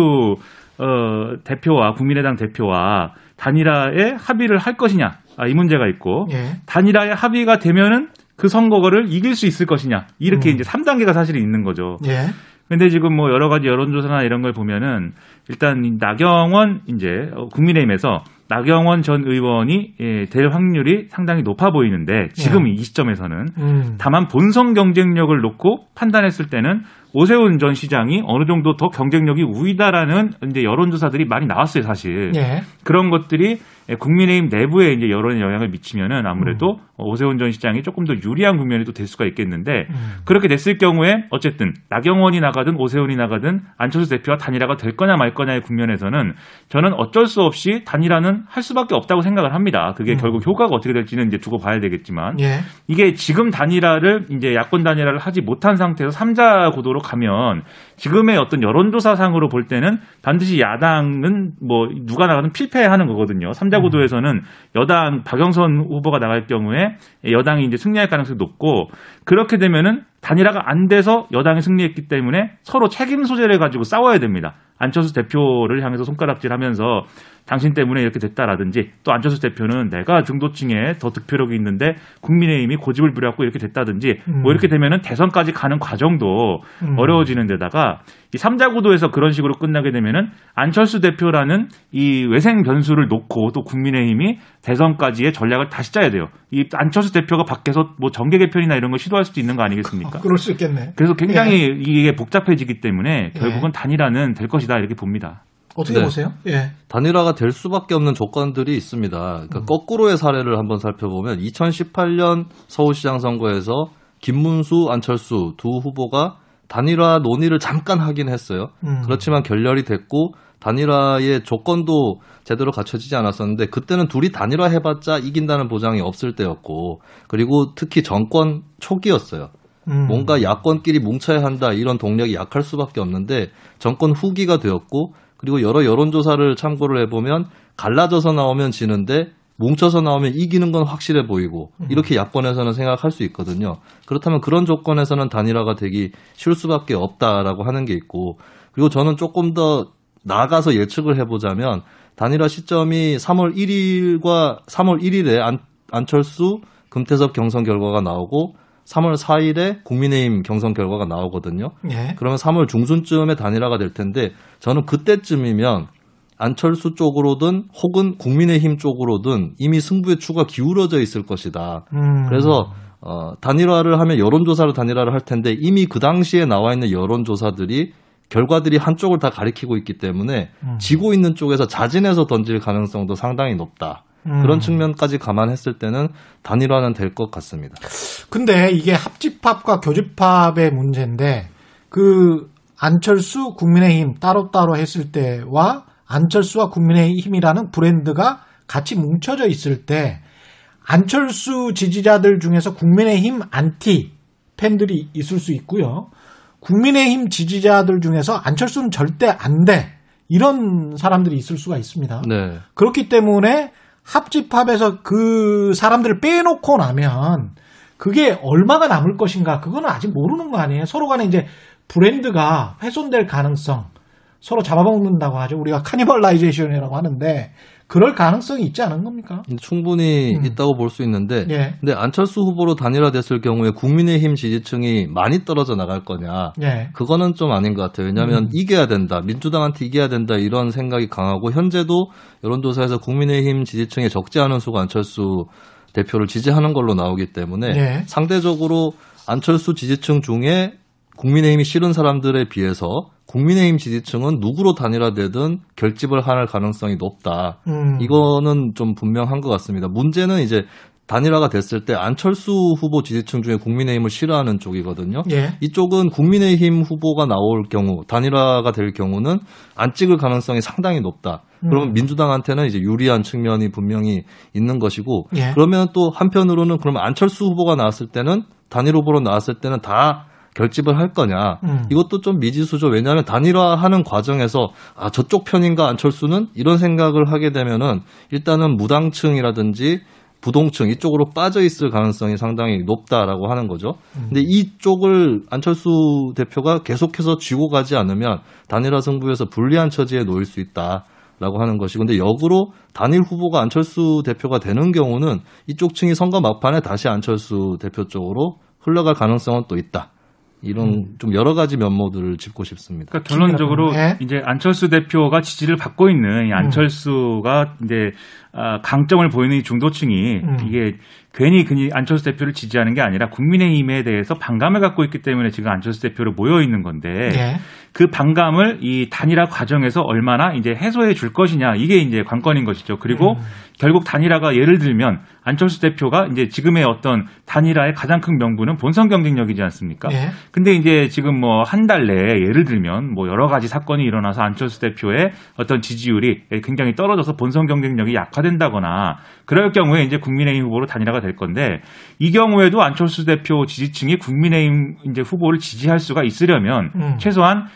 어, 대표와 국민의당 대표와 단일화에 합의를 할 것이냐 아, 이 문제가 있고 예. 단일화에 합의가 되면은 그 선거를 이길 수 있을 것이냐 이렇게 음. 이제 3단계가 사실 있는 거죠. 예. 근데 지금 뭐 여러 가지 여론조사나 이런 걸 보면은 일단 나경원 이제 국민의힘에서 나경원 전 의원이 예, 될 확률이 상당히 높아 보이는데 지금 예. 이 시점에서는 음. 다만 본선 경쟁력을 놓고 판단했을 때는 오세훈 전 시장이 어느 정도 더 경쟁력이 우위다라는 이제 여론조사들이 많이 나왔어요, 사실. 예. 그런 것들이 국민의힘 내부에 이제 여론에 영향을 미치면은 아무래도 음. 오세훈 전 시장이 조금 더 유리한 국면이 또 될 수가 있겠는데 음. 그렇게 됐을 경우에 어쨌든 나경원이 나가든 오세훈이 나가든 안철수 대표와 단일화가 될 거냐 말 거냐의 국면에서는 저는 어쩔 수 없이 단일화는 할 수밖에 없다고 생각을 합니다. 그게 음. 결국 효과가 어떻게 될지는 이제 두고 봐야 되겠지만 예. 이게 지금 단일화를 이제 야권 단일화를 하지 못한 상태에서 3자 구도로 가면 지금의 어떤 여론조사상으로 볼 때는 반드시 야당은 뭐 누가 나가든 필패하는 거거든요. 3자 구도에서는 여당 박영선 후보가 나갈 경우에 여당이 이제 승리할 가능성이 높고 그렇게 되면은 단일화가 안 돼서 여당이 승리했기 때문에 서로 책임 소재를 가지고 싸워야 됩니다. 안철수 대표를 향해서 손가락질하면서 당신 때문에 이렇게 됐다라든지 또 안철수 대표는 내가 중도층에 더 득표력이 있는데 국민의힘이 고집을 부려갖고 이렇게 됐다든지 뭐 음. 뭐 이렇게 되면은 대선까지 가는 과정도 음. 어려워지는 데다가 이 3자 구도에서 그런 식으로 끝나게 되면은 안철수 대표라는 이 외생 변수를 놓고 또 국민의힘이 대선까지의 전략을 다시 짜야 돼요. 이 안철수 대표가 밖에서 뭐 정계 개편이나 이런 걸 시도할 수도 있는 거 아니겠습니까? 그럴 수 있겠네. 그래서 굉장히 예. 이게 복잡해지기 때문에 결국은 예. 단일화는 될 것이다 이렇게 봅니다. 어떻게 네. 보세요? 예. 단일화가 될 수밖에 없는 조건들이 있습니다. 그러니까 음. 거꾸로의 사례를 한번 살펴보면 2018년 서울시장 선거에서 김문수, 안철수 두 후보가 단일화 논의를 잠깐 하긴 했어요. 음. 그렇지만 결렬이 됐고 단일화의 조건도 제대로 갖춰지지 않았었는데 그때는 둘이 단일화 해봤자 이긴다는 보장이 없을 때였고 그리고 특히 정권 초기였어요. 음. 뭔가 야권끼리 뭉쳐야 한다 이런 동력이 약할 수밖에 없는데 정권 후기가 되었고 그리고 여러 여론조사를 참고를 해보면 갈라져서 나오면 지는데 뭉쳐서 나오면 이기는 건 확실해 보이고 음. 이렇게 야권에서는 생각할 수 있거든요. 그렇다면 그런 조건에서는 단일화가 되기 쉬울 수밖에 없다라고 하는 게 있고 그리고 저는 조금 더 나가서 예측을 해보자면 단일화 시점이 3월 1일과 3월 1일에 안, 안철수 금태섭 경선 결과가 나오고 3월 4일에 국민의힘 경선 결과가 나오거든요. 예. 그러면 3월 중순쯤에 단일화가 될 텐데 저는 그때쯤이면 안철수 쪽으로든 혹은 국민의힘 쪽으로든 이미 승부의 추가 기울어져 있을 것이다. 음. 그래서 어, 단일화를 하면 여론조사를 단일화를 할 텐데 이미 그 당시에 나와 있는 여론조사들이 결과들이 한쪽을 다 가리키고 있기 때문에 음. 지고 있는 쪽에서 자진해서 던질 가능성도 상당히 높다. 음. 그런 측면까지 감안했을 때는 단일화는 될 것 같습니다. 근데 이게 합집합과 교집합의 문제인데 그 안철수 국민의힘 따로따로 했을 때와 안철수와 국민의힘이라는 브랜드가 같이 뭉쳐져 있을 때 안철수 지지자들 중에서 국민의힘 안티 팬들이 있을 수 있고요. 국민의힘 지지자들 중에서 안철수는 절대 안 돼. 이런 사람들이 있을 수가 있습니다. 네. 그렇기 때문에 합집합에서 그 사람들을 빼놓고 나면 그게 얼마가 남을 것인가 그거는 아직 모르는 거 아니에요. 서로 간에 이제 브랜드가 훼손될 가능성 서로 잡아먹는다고 하죠. 우리가 cannibalization이라고 하는데 그럴 가능성이 있지 않은 겁니까? 충분히 음. 있다고 볼 수 있는데, 예. 근데 안철수 후보로 단일화됐을 경우에 국민의힘 지지층이 많이 떨어져 나갈 거냐? 예. 그거는 좀 아닌 것 같아요. 왜냐하면 음. 이겨야 된다, 민주당한테 이겨야 된다 이런 생각이 강하고 현재도 여론조사에서 국민의힘 지지층에 적지 않은 수가 안철수 대표를 지지하는 걸로 나오기 때문에 예. 상대적으로 안철수 지지층 중에 국민의힘이 싫은 사람들에 비해서 국민의힘 지지층은 누구로 단일화되든 결집을 할 가능성이 높다. 음. 이거는 좀 분명한 것 같습니다. 문제는 이제 단일화가 됐을 때 안철수 후보 지지층 중에 국민의힘을 싫어하는 쪽이거든요. 예. 이쪽은 국민의힘 후보가 나올 경우 단일화가 될 경우는 안 찍을 가능성이 상당히 높다. 음. 그러면 민주당한테는 이제 유리한 측면이 분명히 있는 것이고 예. 그러면 또 한편으로는 그러면 안철수 후보가 나왔을 때는 단일 후보로 나왔을 때는 다 결집을 할 거냐 음. 이것도 좀 미지수죠. 왜냐하면 단일화하는 과정에서 아 저쪽 편인가 안철수는 이런 생각을 하게 되면은 일단은 무당층이라든지 부동층 이쪽으로 빠져 있을 가능성이 상당히 높다라고 하는 거죠. 음. 근데 이쪽을 안철수 대표가 계속해서 쥐고 가지 않으면 단일화 승부에서 불리한 처지에 놓일 수 있다. 라고 하는 것이 근데 역으로 단일 후보가 안철수 대표가 되는 경우는 이쪽 층이 선거 막판에 다시 안철수 대표 쪽으로 흘러갈 가능성은 또 있다. 이런 음. 좀 여러 가지 면모들을 짚고 싶습니다. 그러니까 결론적으로 네. 이제 안철수 대표가 지지를 받고 있는 이 음. 안철수가 음. 이제 어, 강점을 보이는 이 중도층이 음. 이게 괜히 그니 안철수 대표를 지지하는 게 아니라 국민의힘에 대해서 반감을 갖고 있기 때문에 지금 안철수 대표를 모여 있는 건데 네. 그 반감을 이 단일화 과정에서 얼마나 이제 해소해 줄 것이냐 이게 이제 관건인 것이죠. 그리고 음. 결국 단일화가 예를 들면 안철수 대표가 이제 지금의 어떤 단일화의 가장 큰 명분은 본선 경쟁력이지 않습니까? 네. 근데 이제 지금 뭐 한 달 내에 예를 들면 뭐 여러 가지 사건이 일어나서 안철수 대표의 어떤 지지율이 굉장히 떨어져서 본선 경쟁력이 약화 된다거나 그럴 경우에 이제 국민의힘 후보로 단일화가 될 건데 이 경우에도 안철수 대표 지지층이 국민의힘 이제 후보를 지지할 수가 있으려면 음. 최소한 아,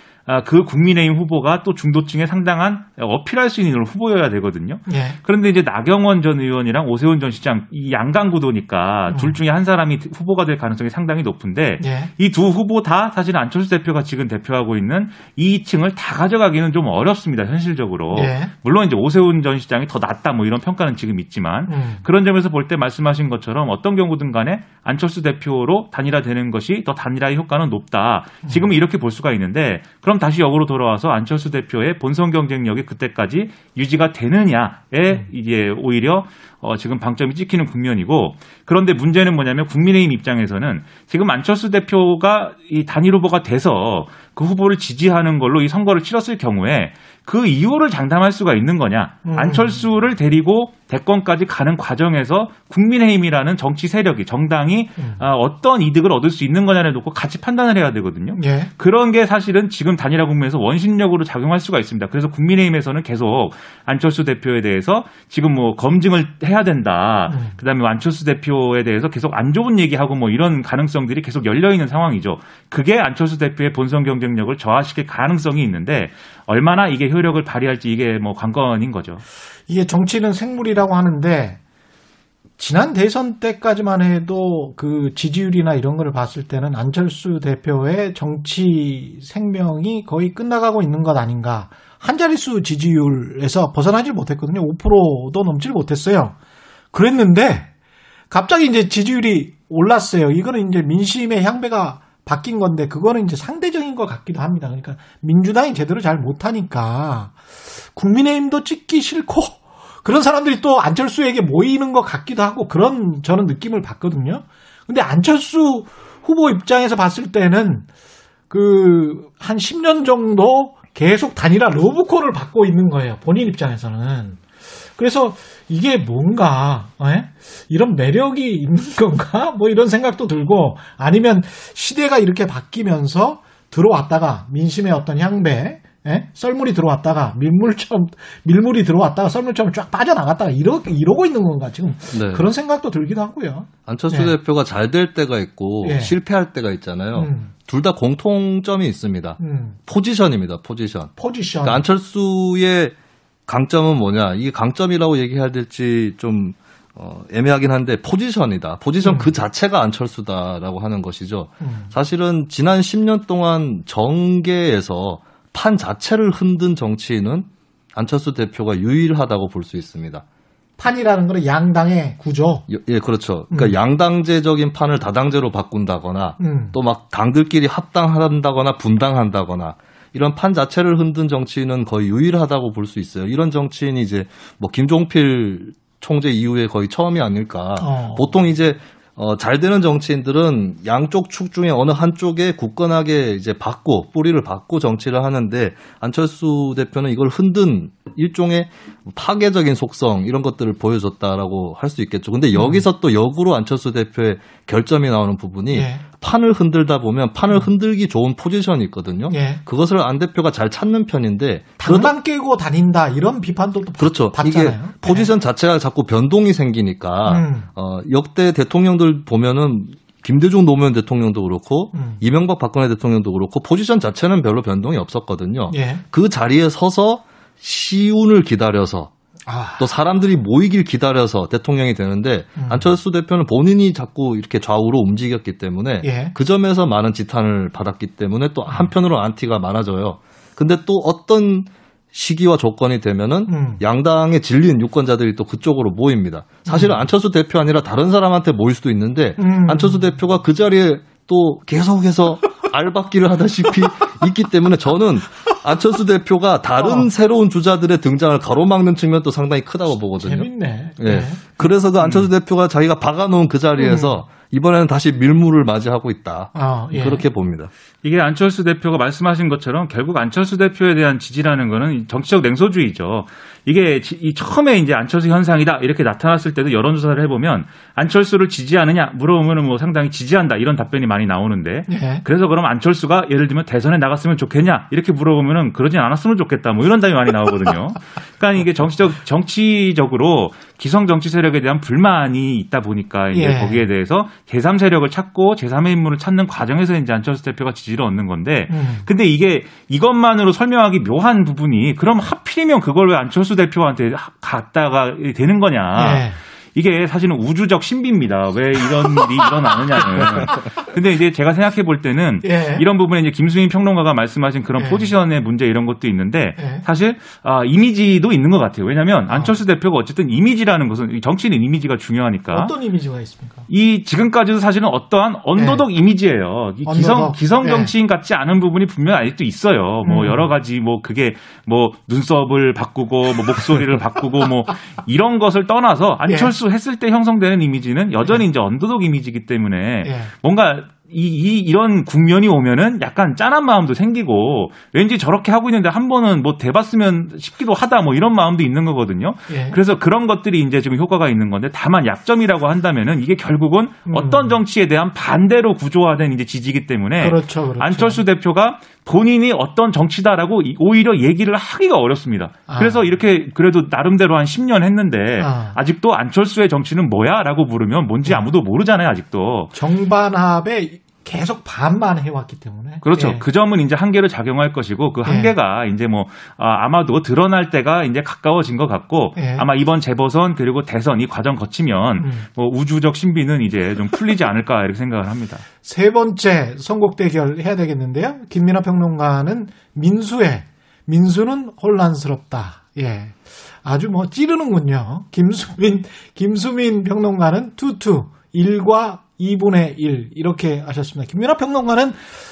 그 국민의힘 후보가 또 중도층에 상당한 어필할 수 있는 후보여야 되거든요. 예. 그런데 이제 나경원 전 의원이랑 오세훈 전 시장 이 양강 구도니까 음. 둘 중에 한 사람이 후보가 될 가능성이 상당히 높은데 예. 이두 후보 다 사실 안철수 대표가 지금 대표하고 있는 이 층을 다 가져가기는 좀 어렵습니다. 현실적으로. 예. 물론 이제 오세훈 전 시장이 더 낫다 뭐 이런 평가는 지금 있지만 음. 그런 점에서 볼 때 말씀하신 것처럼 어떤 경우든 간에 안철수 대표로 단일화되는 것이 더 단일화의 효과는 높다. 지금은 이렇게 볼 수가 있는데 그럼 그럼 다시 역으로 돌아와서 안철수 대표의 본선 경쟁력이 그때까지 유지가 되느냐에 음. 이게 오히려 어, 지금 방점이 찍히는 국면이고 그런데 문제는 뭐냐면 국민의힘 입장에서는 지금 안철수 대표가 이 단일 후보가 돼서 그 후보를 지지하는 걸로 이 선거를 치렀을 경우에 그 이유를 장담할 수가 있는 거냐. 음. 안철수를 데리고 대권까지 가는 과정에서 국민의힘이라는 정치 세력이 정당이 음. 아, 어떤 이득을 얻을 수 있는 거냐를 놓고 같이 판단을 해야 되거든요. 예. 그런 게 사실은 지금 단일화 국면에서 원심력으로 작용할 수가 있습니다. 그래서 국민의힘에서는 계속 안철수 대표에 대해서 지금 뭐 검증을 해야 된다. 음. 그다음에 안철수 대표에 대해서 계속 안 좋은 얘기하고 뭐 이런 가능성들이 계속 열려 있는 상황이죠. 그게 안철수 대표의 본선 경쟁력을 저하시킬 가능성이 있는데 얼마나 이게 효력을 발휘할지 이게 뭐 관건인 거죠. 이게 정치는 생물이라고 하는데 지난 대선 때까지만 해도 그 지지율이나 이런 거를 봤을 때는 안철수 대표의 정치 생명이 거의 끝나가고 있는 것 아닌가. 한 자릿수 지지율에서 벗어나질 못했거든요. 5%도 넘질 못했어요. 그랬는데 갑자기 이제 지지율이 올랐어요. 이거는 이제 민심의 향배가 바뀐 건데 그거는 이제 상대적인 것 같기도 합니다. 그러니까 민주당이 제대로 잘 못하니까 국민의힘도 찍기 싫고 그런 사람들이 또 안철수에게 모이는 것 같기도 하고 그런 저는 느낌을 받거든요. 근데 안철수 후보 입장에서 봤을 때는 그 한 10년 정도 계속 단일화 러브콜을 받고 있는 거예요. 본인 입장에서는. 그래서 이게 뭔가 에? 예? 이런 매력이 있는 건가? 뭐 이런 생각도 들고 아니면 시대가 이렇게 바뀌면서 들어왔다가 민심의 어떤 향배 예? 썰물이 들어왔다가 밀물처럼 밀물이 들어왔다가 썰물처럼 쫙 빠져나갔다가 이러, 이러고 있는 건가 지금 네. 그런 생각도 들기도 하고요. 안철수 예. 대표가 잘 될 때가 있고 예. 실패할 때가 있잖아요. 음. 둘다 공통점이 있습니다. 음. 포지션입니다. 포지션. 포지션. 그러니까 안철수의 강점은 뭐냐? 이게 강점이라고 얘기해야 될지 좀 어, 애매하긴 한데 포지션이다. 포지션 음. 그 자체가 안철수다라고 하는 것이죠. 음. 사실은 지난 10년 동안 정계에서 판 자체를 흔든 정치인은 안철수 대표가 유일하다고 볼 수 있습니다. 판이라는 거는 양당의 구조. 예, 그렇죠. 그러니까 음. 양당제적인 판을 다당제로 바꾼다거나 음. 또막 당들끼리 합당한다거나 분당한다거나 이런 판 자체를 흔든 정치인은 거의 유일하다고 볼 수 있어요. 이런 정치인이 이제 뭐 김종필 총재 이후에 거의 처음이 아닐까. 어. 보통 이제 어, 잘 되는 정치인들은 양쪽 축 중에 어느 한쪽에 굳건하게 이제 받고 뿌리를 받고 정치를 하는데 안철수 대표는 이걸 흔든 일종의 파괴적인 속성 이런 것들을 보여줬다라고 할 수 있겠죠. 근데 여기서 음. 또 역으로 안철수 대표의 결점이 나오는 부분이 예. 판을 흔들다 보면 판을 음. 흔들기 좋은 포지션이 있거든요. 예. 그것을 안 대표가 잘 찾는 편인데 당만 깨고 다닌다 이런 비판도 또 그렇죠. 받잖아요. 이게 포지션 예. 자체가 자꾸 변동이 생기니까 음. 어, 역대 대통령들 보면은 김대중 노무현 대통령도 그렇고 음. 이명박 박근혜 대통령도 그렇고 포지션 자체는 별로 변동이 없었거든요. 예. 그 자리에 서서 시운을 기다려서 아. 또 사람들이 모이길 기다려서 대통령이 되는데 음. 안철수 대표는 본인이 자꾸 이렇게 좌우로 움직였기 때문에 예. 그 점에서 많은 지탄을 받았기 때문에 또 한편으로 안티가 많아져요. 근데 또 어떤 시기와 조건이 되면은 음. 양당에 질린 유권자들이 또 그쪽으로 모입니다. 사실은 음. 안철수 대표 아니라 다른 사람한테 모일 수도 있는데 음. 안철수 대표가 그 자리에 또 계속해서 알박기를 하다시피 있기 때문에 저는 안철수 대표가 다른 어. 새로운 주자들의 등장을 가로막는 측면도 상당히 크다고 보거든요. 재밌네. 예. 네. 그래서 그 안철수 음. 대표가 자기가 박아놓은 그 자리에서 음. 이번에는 다시 밀물을 맞이하고 있다. 아, 예. 그렇게 봅니다. 이게 안철수 대표가 말씀하신 것처럼 결국 안철수 대표에 대한 지지라는 거는 정치적 냉소주의죠. 이게 이 처음에 이제 안철수 현상이다 이렇게 나타났을 때도 여론조사를 해보면 안철수를 지지하느냐 물어보면 뭐 상당히 지지한다 이런 답변이 많이 나오는데 예. 그래서 그럼 안철수가 예를 들면 대선에 나갔으면 좋겠냐 이렇게 물어보면은 그러진 않았으면 좋겠다 뭐 이런 답이 많이 나오거든요. 그러니까 이게 정치적 정치적으로 기성 정치 세력에 대한 불만이 있다 보니까 이제 예. 거기에 대해서 제3 세력을 찾고 제3의 인물을 찾는 과정에서 이제 안철수 대표가 지지를 얻는 건데 음. 근데 이게 이것만으로 설명하기 묘한 부분이 그럼 하필이면 그걸 왜 안철수 대표한테 갔다가 되는 거냐. 네. 이게 사실은 우주적 신비입니다. 왜 이런 일이 일어나느냐는. 근데 이제 제가 생각해 볼 때는 예. 이런 부분에 이제 김수민 평론가가 말씀하신 그런 예. 포지션의 문제 이런 것도 있는데 예. 사실 아, 이미지도 있는 것 같아요. 왜냐하면 어. 안철수 대표가 어쨌든 이미지라는 것은 정치는 이미지가 중요하니까. 어떤 이미지가 있습니까? 이 지금까지도 사실은 어떠한 언더독 예. 이미지예요. 이 기성 기성 예. 정치인 같지 않은 부분이 분명 히 아직도 있어요. 뭐 음. 여러 가지 뭐 그게 뭐 눈썹을 바꾸고 뭐 목소리를 바꾸고 뭐 이런 것을 떠나서 안철수 했을 때 형성되는 이미지는 여전히 네. 이제 언더독 이미지이기 때문에 네. 뭔가 이, 이, 이런 국면이 오면은 약간 짠한 마음도 생기고 왠지 저렇게 하고 있는데 한 번은 뭐 대봤으면 싶기도 하다 뭐 이런 마음도 있는 거거든요. 예. 그래서 그런 것들이 이제 지금 효과가 있는 건데 다만 약점이라고 한다면은 이게 결국은 음. 어떤 정치에 대한 반대로 구조화된 이제 지지기 때문에 그렇죠, 그렇죠. 안철수 대표가 본인이 어떤 정치다라고 오히려 얘기를 하기가 어렵습니다. 아. 그래서 이렇게 그래도 나름대로 한 10년 했는데 아. 직도 안철수의 정치는 뭐야라고 물으면 뭔지 음. 아무도 모르잖아요, 아직도. 정반합의 계속 반만 해왔기 때문에. 그렇죠. 예. 그 점은 이제 한계를 작용할 것이고 그 예. 한계가 예. 이제 뭐 아, 마도 드러날 때가 이제 가까워진 것 같고 예. 아마 이번 재보선 그리고 대선 이 과정 거치면 음. 뭐 우주적 신비는 이제 좀 풀리지 않을까 이렇게 생각을 합니다. 세 번째 선곡 대결 해야 되겠는데요. 김민하 평론가는 민수의 민수는 혼란스럽다. 예. 아주 뭐 찌르는군요. 김수민 김수민 평론가는 투투 일과 2분의 1 이렇게 하셨습니다. 김민하 평론가는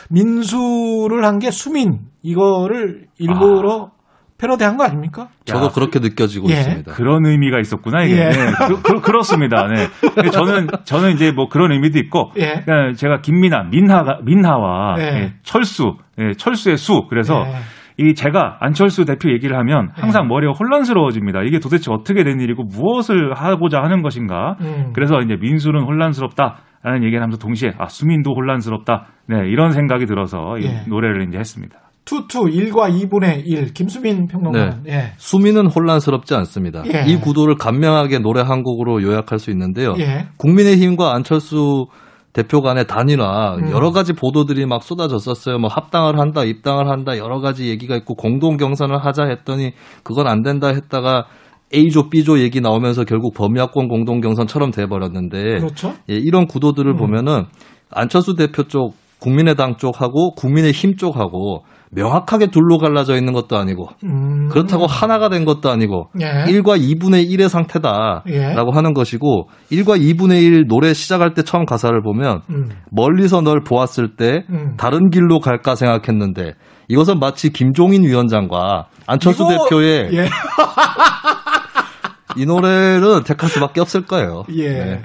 민수를 한 게 수민 이거를 일부러 아. 패러디한 거 아닙니까? 저도 야, 그렇게 느껴지고 예. 있습니다. 그런 의미가 있었구나 이게. 예. 네, 그, 그 렇습니다 네. 저는 저는 이제 뭐 그런 의미도 있고, 예. 그러니까 제가 김민하, 민하가 민하와 예. 예, 철수, 예, 철수의 수. 그래서 예. 이 제가 안철수 대표 얘기를 하면 항상 머리가 혼란스러워집니다. 이게 도대체 어떻게 된 일이고 무엇을 하고자 하는 것인가. 음. 그래서 이제 민수는 혼란스럽다. 라는 얘기를 하면서 동시에 아 수민도 혼란스럽다. 네 이런 생각이 들어서 이 예. 노래를 이제 했습니다. 투투 1과 2분의 1 김수민 평론가. 네. 예. 수민은 혼란스럽지 않습니다. 예. 이 구도를 간명하게 노래 한 곡으로 요약할 수 있는데요. 예. 국민의힘과 안철수 대표 간의 단일화 음. 여러 가지 보도들이 막 쏟아졌었어요. 뭐 합당을 한다, 입당을 한다 여러 가지 얘기가 있고 공동 경선을 하자 했더니 그건 안 된다 했다가 A조, B조 얘기 나오면서 결국 범야권 공동 경선처럼 돼 버렸는데 그렇죠? 예, 이런 구도들을 음. 보면은 안철수 대표 쪽, 국민의당 쪽하고 국민의힘 쪽하고 명확하게 둘로 갈라져 있는 것도 아니고 음. 그렇다고 하나가 된 것도 아니고 예. 1과 2분의 1의 상태다라고 예. 하는 것이고 1과 2분의 1 노래 시작할 때 처음 가사를 보면 음. 멀리서 널 보았을 때 음. 다른 길로 갈까 생각했는데 이것은 마치 김종인 위원장과 안철수 이거... 대표의 예. 이 노래는 택할 수밖에 없을 거예요. 예. 네.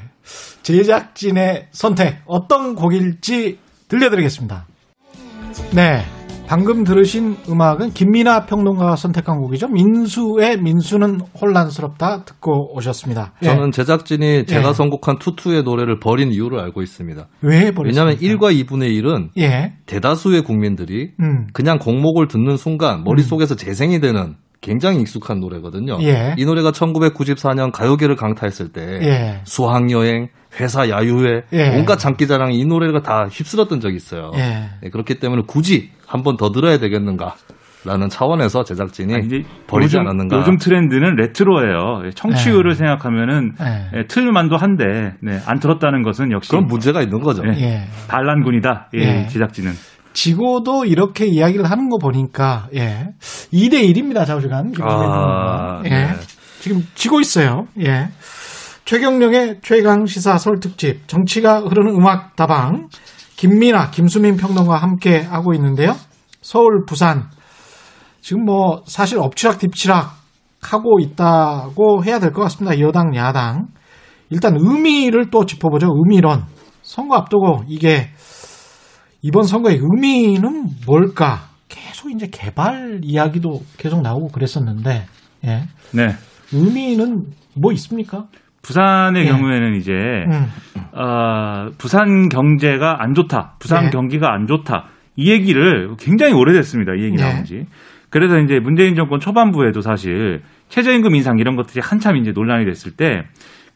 제작진의 선택 어떤 곡일지 들려드리겠습니다. 네. 방금 들으신 음악은 김민아 평론가가 선택한 곡이죠. 민수의 민수는 혼란스럽다 듣고 오셨습니다. 예. 저는 제작진이 제가 예. 선곡한 투투의 노래를 버린 이유를 알고 있습니다. 왜 버렸습니까? 왜냐하면 1과 2분의 1은 예. 대다수의 국민들이 음. 그냥 곡목을 듣는 순간 머릿속에서 재생이 되는 굉장히 익숙한 노래거든요. 예. 이 노래가 1994년 가요계를 강타했을 때 예. 수학여행, 회사 야유회, 예. 온갖 장기자랑 이 노래가 다 휩쓸었던 적이 있어요. 예. 네, 그렇기 때문에 굳이 한 번 더 들어야 되겠는가. 라는 차원에서 제작진이 아니, 버리지 요즘, 않았는가. 요즘 트렌드는 레트로예요. 청취율을 네. 생각하면은 네. 예, 틀만도 한데 네, 안 들었다는 것은 역시 그런 문제가 있는 거죠. 네, 예. 반란군이다. 예, 제작진은. 지고도 이렇게 이야기를 하는 거 보니까 예. 2대 1입니다. 좌우지간. 아, 예. 네. 지금 지고 있어요. 예. 최경령의 최강 시사 서울 특집 정치가 흐르는 음악 다방 김민아, 김수민 평론가 함께 하고 있는데요. 서울, 부산 지금 뭐 사실 엎치락 뒤치락 하고 있다고 해야 될 것 같습니다. 여당, 야당. 일단 의미를 또 짚어보죠. 의미론. 선거 앞두고 이게 이번 선거의 의미는 뭘까? 계속 이제 개발 이야기도 계속 나오고 그랬었는데, 예. 네. 의미는 뭐 있습니까? 부산의 예. 경우에는 이제 음. 어, 부산 경제가 안 좋다, 부산 예. 경기가 안 좋다 이 얘기를 굉장히 오래됐습니다. 이 얘기 예. 나온 지. 그래서 이제 문재인 정권 초반부에도 사실 최저임금 인상 이런 것들이 한참 이제 논란이 됐을 때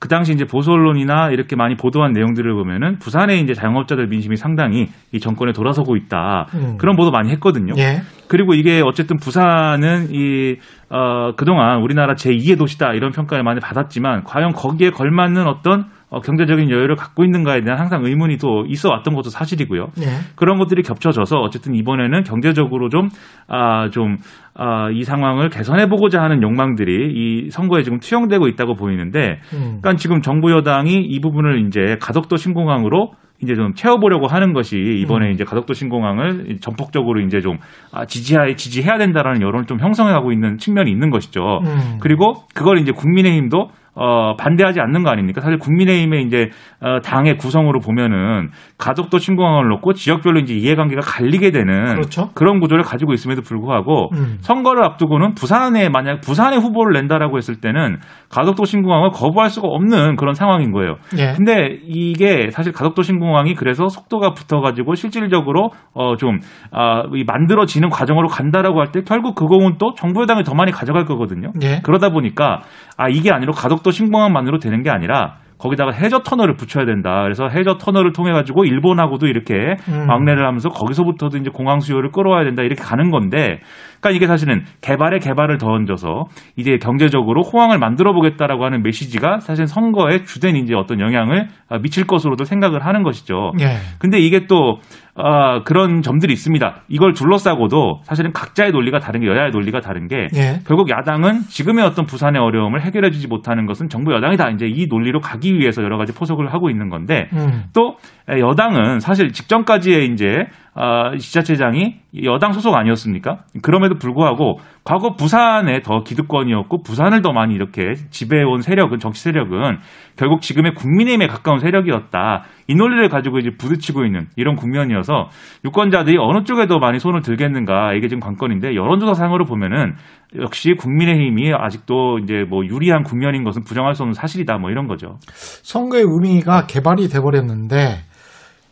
그 당시 이제 보수 언론이나 이렇게 많이 보도한 내용들을 보면은 부산의 이제 자영업자들 민심이 상당히 이 정권에 돌아서고 있다 음. 그런 보도 많이 했거든요. 예. 그리고 이게 어쨌든 부산은 이 어, 그동안 우리나라 제2의 도시다 이런 평가를 많이 받았지만 과연 거기에 걸맞는 어떤 어, 경제적인 여유를 갖고 있는가에 대한 항상 의문이 또 있어 왔던 것도 사실이고요. 네. 그런 것들이 겹쳐져서 어쨌든 이번에는 경제적으로 좀, 아, 좀, 아, 이 상황을 개선해 보고자 하는 욕망들이 이 선거에 지금 투영되고 있다고 보이는데, 음. 그러니까 지금 정부 여당이 이 부분을 이제 가덕도 신공항으로 이제 좀 채워보려고 하는 것이 이번에 음. 이제 가덕도 신공항을 전폭적으로 이제 좀 아, 지지하 지지해야 된다라는 여론을 좀 형성해가고 있는 측면이 있는 것이죠. 음. 그리고 그걸 이제 국민의힘도 어, 반대하지 않는 거 아닙니까? 사실 국민의힘의 이제 어, 당의 구성으로 보면은 가족도 신공항을 놓고 지역별로 이제 이해관계가 갈리게 되는 그렇죠? 그런 구조를 가지고 있음에도 불구하고 음. 선거를 앞두고는 부산에 만약 부산에 후보를 낸다라고 했을 때는 가덕도 신공항을 거부할 수가 없는 그런 상황인 거예요. 예. 근데 이게 사실 가덕도 신공항이 그래서 속도가 붙어가지고 실질적으로 어좀 아, 만들어지는 과정으로 간다라고 할 때 결국 그 공은 또 정부 여당이 더 많이 가져갈 거거든요. 예. 그러다 보니까 아 이게 아니라 가덕 도 신공항만으로 되는 게 아니라 거기다가 해저 터널을 붙여야 된다. 그래서 해저 터널을 통해 가지고 일본하고도 이렇게 음. 막내를 하면서 거기서부터도 이제 공항 수요를 끌어와야 된다. 이렇게 가는 건데, 그러니까 이게 사실은 개발에 개발을 더 얹어서 이제 경제적으로 호황을 만들어 보겠다라고 하는 메시지가 사실 선거에 주된 이제 어떤 영향을 미칠 것으로도 생각을 하는 것이죠. 예. 근데 이게 또 어, 그런 점들이 있습니다. 이걸 둘러싸고도 사실은 각자의 논리가 다른 게 여야의 논리가 다른 게 예. 결국 야당은 지금의 어떤 부산의 어려움을 해결해 주지 못하는 것은 정부 여당이 다 이제 이 논리로 가기 위해서 여러 가지 포석을 하고 있는 건데 음. 또 여당은 사실 직전까지의 이제 어, 지자체장이 여당 소속 아니었습니까? 그럼에도 불구하고 과거 부산에 더 기득권이었고 부산을 더 많이 이렇게 지배해온 세력은 정치 세력은 결국 지금의 국민의힘에 가까운 세력이었다. 이 논리를 가지고 이제 부딪히고 있는 이런 국면이어서 유권자들이 어느 쪽에 더 많이 손을 들겠는가 이게 지금 관건인데 여론조사상으로 보면은 역시 국민의힘이 아직도 이제 뭐 유리한 국면인 것은 부정할 수 없는 사실이다 뭐 이런 거죠. 선거의 의미가 개발이 돼버렸는데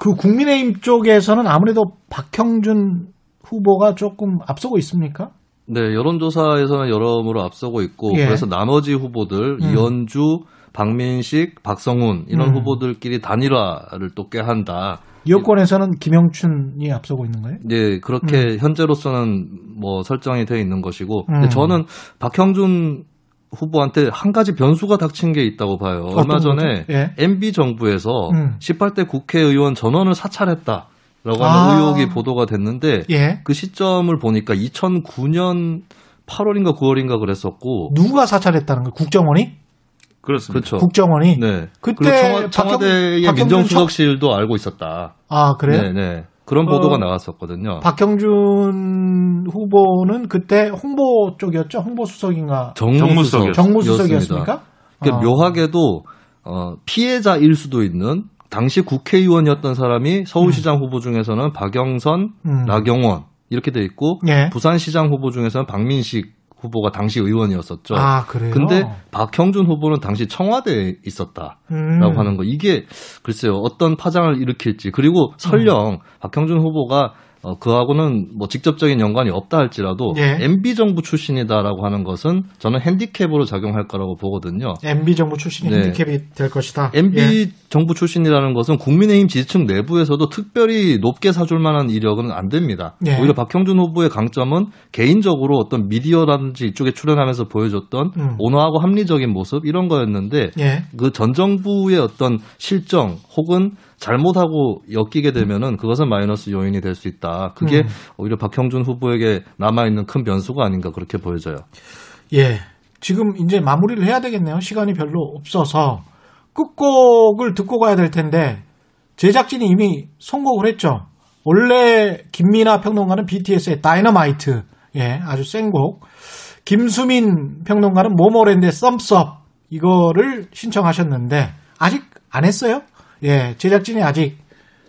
그 국민의힘 쪽에서는 아무래도 박형준 후보가 조금 앞서고 있습니까? 네, 여론조사에서는 여러모로 앞서고 있고 예. 그래서 나머지 후보들 음. 이현주, 박민식, 박성훈 이런 음. 후보들끼리 단일화를 또 꾀한다. 여권에서는 김영춘이 앞서고 있는 거예요? 네, 그렇게 음. 현재로서는 뭐 설정이 되어 있는 것이고, 근데 음. 저는 박형준 후보한테 한 가지 변수가 닥친 게 있다고 봐요. 얼마 전에 예. MB 정부에서 음. 18대 국회의원 전원을 사찰했다. 라고 하는 아. 의혹이 보도가 됐는데 예. 그 시점을 보니까 2009년 8월인가 9월인가 그랬었고 누가 사찰했다는 거예요? 국정원이? 그렇습니다. 그렇죠. 국정원이 네. 그때 청와, 대의 민정수석실도 알고 있었다. 아 그래요? 네, 네. 그런 보도가 어, 나왔었거든요. 박형준 후보는 그때 홍보 쪽이었죠? 홍보 수석인가? 정무수석. 정무수석이었습니까? 그러니까 어. 묘하게도 어, 피해자일 수도 있는 당시 국회의원이었던 사람이 서울시장 음. 후보 중에서는 박영선, 음. 나경원 이렇게 돼 있고 예. 부산시장 후보 중에서는 박민식 후보가 당시 의원이었었죠. 아, 그래요? 근데 박형준 후보는 당시 청와대에 있었다라고 음. 하는 거. 이게 글쎄요. 어떤 파장을 일으킬지. 그리고 설령 음. 박형준 후보가 어, 그하고는 뭐 직접적인 연관이 없다 할지라도 예. MB 정부 출신이다라고 하는 것은 저는 핸디캡으로 작용할 거라고 보거든요. MB 정부 출신이 네. 핸디캡이 될 것이다. MB 예. 정부 출신이라는 것은 국민의힘 지지층 내부에서도 특별히 높게 사줄 만한 이력은 안 됩니다. 예. 오히려 박형준 후보의 강점은 개인적으로 어떤 미디어라든지 이쪽에 출연하면서 보여줬던 음. 온화하고 합리적인 모습 이런 거였는데 예. 그전 정부의 어떤 실정 혹은 잘못하고 엮이게 되면은 그것은 마이너스 요인이 될 수 있다. 그게 음. 오히려 박형준 후보에게 남아 있는 큰 변수가 아닌가 그렇게 보여져요. 예. 지금 이제 마무리를 해야 되겠네요. 시간이 별로 없어서 끝곡을 듣고 가야 될 텐데 제작진이 이미 선곡을 했죠. 원래 김민하 평론가는 BTS의 다이너마이트 예, 아주 센 곡. 김수민 평론가는 모모랜드의 Thumbs Up 이거를 신청하셨는데 아직 안 했어요? 예, 제작진이 아직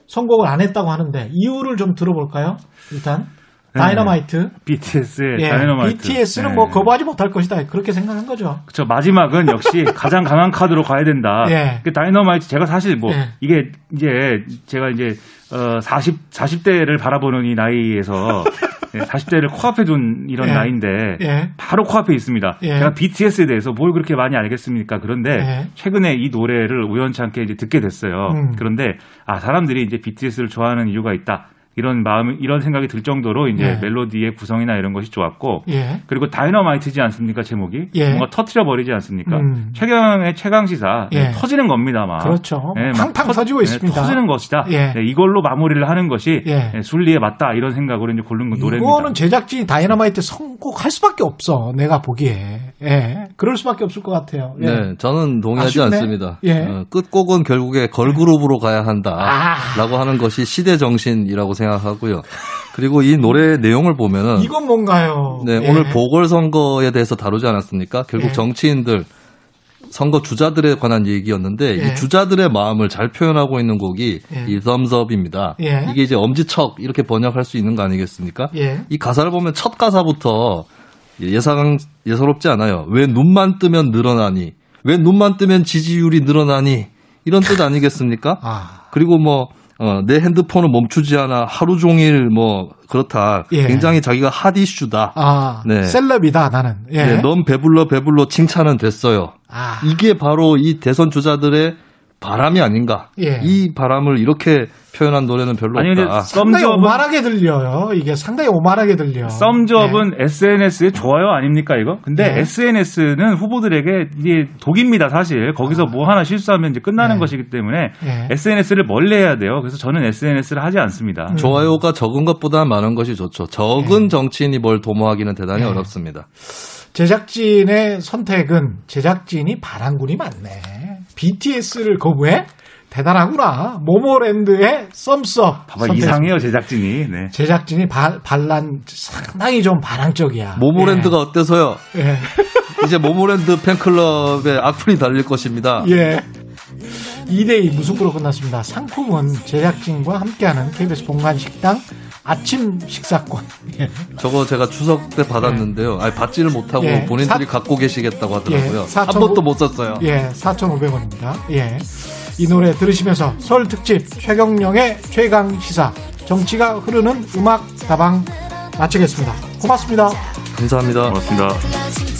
선곡을 안 했다고 하는데 이유를 좀 들어볼까요? 일단 네. 다이너마이트. BTS의 예, 다이너마이트. BTS는 네. 뭐 거부하지 못할 것이다. 그렇게 생각한 거죠. 그렇죠. 마지막은 역시 가장 강한 카드로 가야 된다. 예. 그 다이너마이트 제가 사실 뭐 예. 이게 이제 제가 이제 어 40, 40대를 바라보는 이 나이에서 40대를 코앞에 둔 이런 예. 나이인데 예. 바로 코앞에 있습니다. 예. 제가 BTS에 대해서 뭘 그렇게 많이 알겠습니까? 그런데 예. 최근에 이 노래를 우연찮게 이제 듣게 됐어요. 음. 그런데 아 사람들이 이제 BTS를 좋아하는 이유가 있다. 이런 마음 이런 생각이 들 정도로 이제 예. 멜로디의 구성이나 이런 것이 좋았고 예. 그리고 다이너마이트지 않습니까 제목이 예. 뭔가 터트려 버리지 않습니까 음. 최경의 최강 시사 네, 예. 터지는 겁니다 막 그렇죠 네, 팡팡 터, 터지고 네, 있습니다 터지는 것이다 예. 네, 이걸로 마무리를 하는 것이 예. 네, 순리에 맞다 이런 생각으로 이제 고른 노래입니다 이거는 제작진이 다이너마이트 선곡할 수밖에 없어 내가 보기에 예 그럴 수밖에 없을 것 같아요 네 저는 동의하지 아쉽네? 않습니다 어, 끝곡은 결국에 걸그룹으로 가야 한다라고 아. 하는 것이 시대 정신이라고 생각합니다. 생각하고요. 그리고 이 노래 내용을 보면은 이건 뭔가요? 네, 예. 오늘 보궐선거에 대해서 다루지 않았습니까? 결국 예. 정치인들 선거 주자들에 관한 얘기였는데 예. 이 주자들의 마음을 잘 표현하고 있는 곡이 예. 이 Thumbs Up입니다. 예. 이게 이제 엄지척 이렇게 번역할 수 있는 거 아니겠습니까? 예. 이 가사를 보면 첫 가사부터 예상 예사롭지 않아요. 왜 눈만 뜨면 늘어나니? 왜 눈만 뜨면 지지율이 늘어나니? 이런 뜻 아니겠습니까? 아. 그리고 뭐 어, 내 핸드폰은 멈추지 않아 하루 종일 뭐 그렇다. 예. 굉장히 자기가 핫 이슈다. 아, 네. 셀럽이다 나는. 예. 네, 넌 배불러 배불러 칭찬은 됐어요. 아. 이게 바로 이 대선 주자들의 바람이 아닌가. 예. 이 바람을 이렇게 표현한 노래는 별로 아니, 없다. 상당히 오만하게 들려요. 이게 상당히 오만하게 들려. 썸즈업은 네. SNS에 좋아요 아닙니까 이거? 근데 네. SNS는 후보들에게 이게 독입니다 사실. 거기서 아. 뭐 하나 실수하면 이제 끝나는 네. 것이기 때문에 SNS를 멀리해야 돼요. 그래서 저는 SNS를 하지 않습니다. 음. 좋아요가 적은 것보다 많은 것이 좋죠. 적은 정치인이 뭘 도모하기는 대단히 어렵습니다. 제작진의 선택은 제작진이 바람군이 많네. BTS를 거부해? 대단하구나. 모모랜드의 썸썸. 봐봐, 이상해요, 제작진이. 네. 제작진이 바, 반란, 상당히 좀 반항적이야. 모모랜드가 예. 어때서요? 예. 이제 모모랜드 팬클럽에 악플이 달릴 것입니다. 예. 2대2 무승부로 끝났습니다. 상품은 제작진과 함께하는 KBS 본관 식당 아침 식사권. 예. 저거 제가 추석 때 받았는데요. 아니, 받지를 못하고 예. 본인들이 사... 갖고 계시겠다고 하더라고요. 예. 4, 한 번도 못 썼어요. 예, 4,500원입니다. 예. 이 노래 들으시면서 설 특집 최경령의 최강 시사 정치가 흐르는 음악 다방 마치겠습니다. 고맙습니다. 감사합니다. 고맙습니다.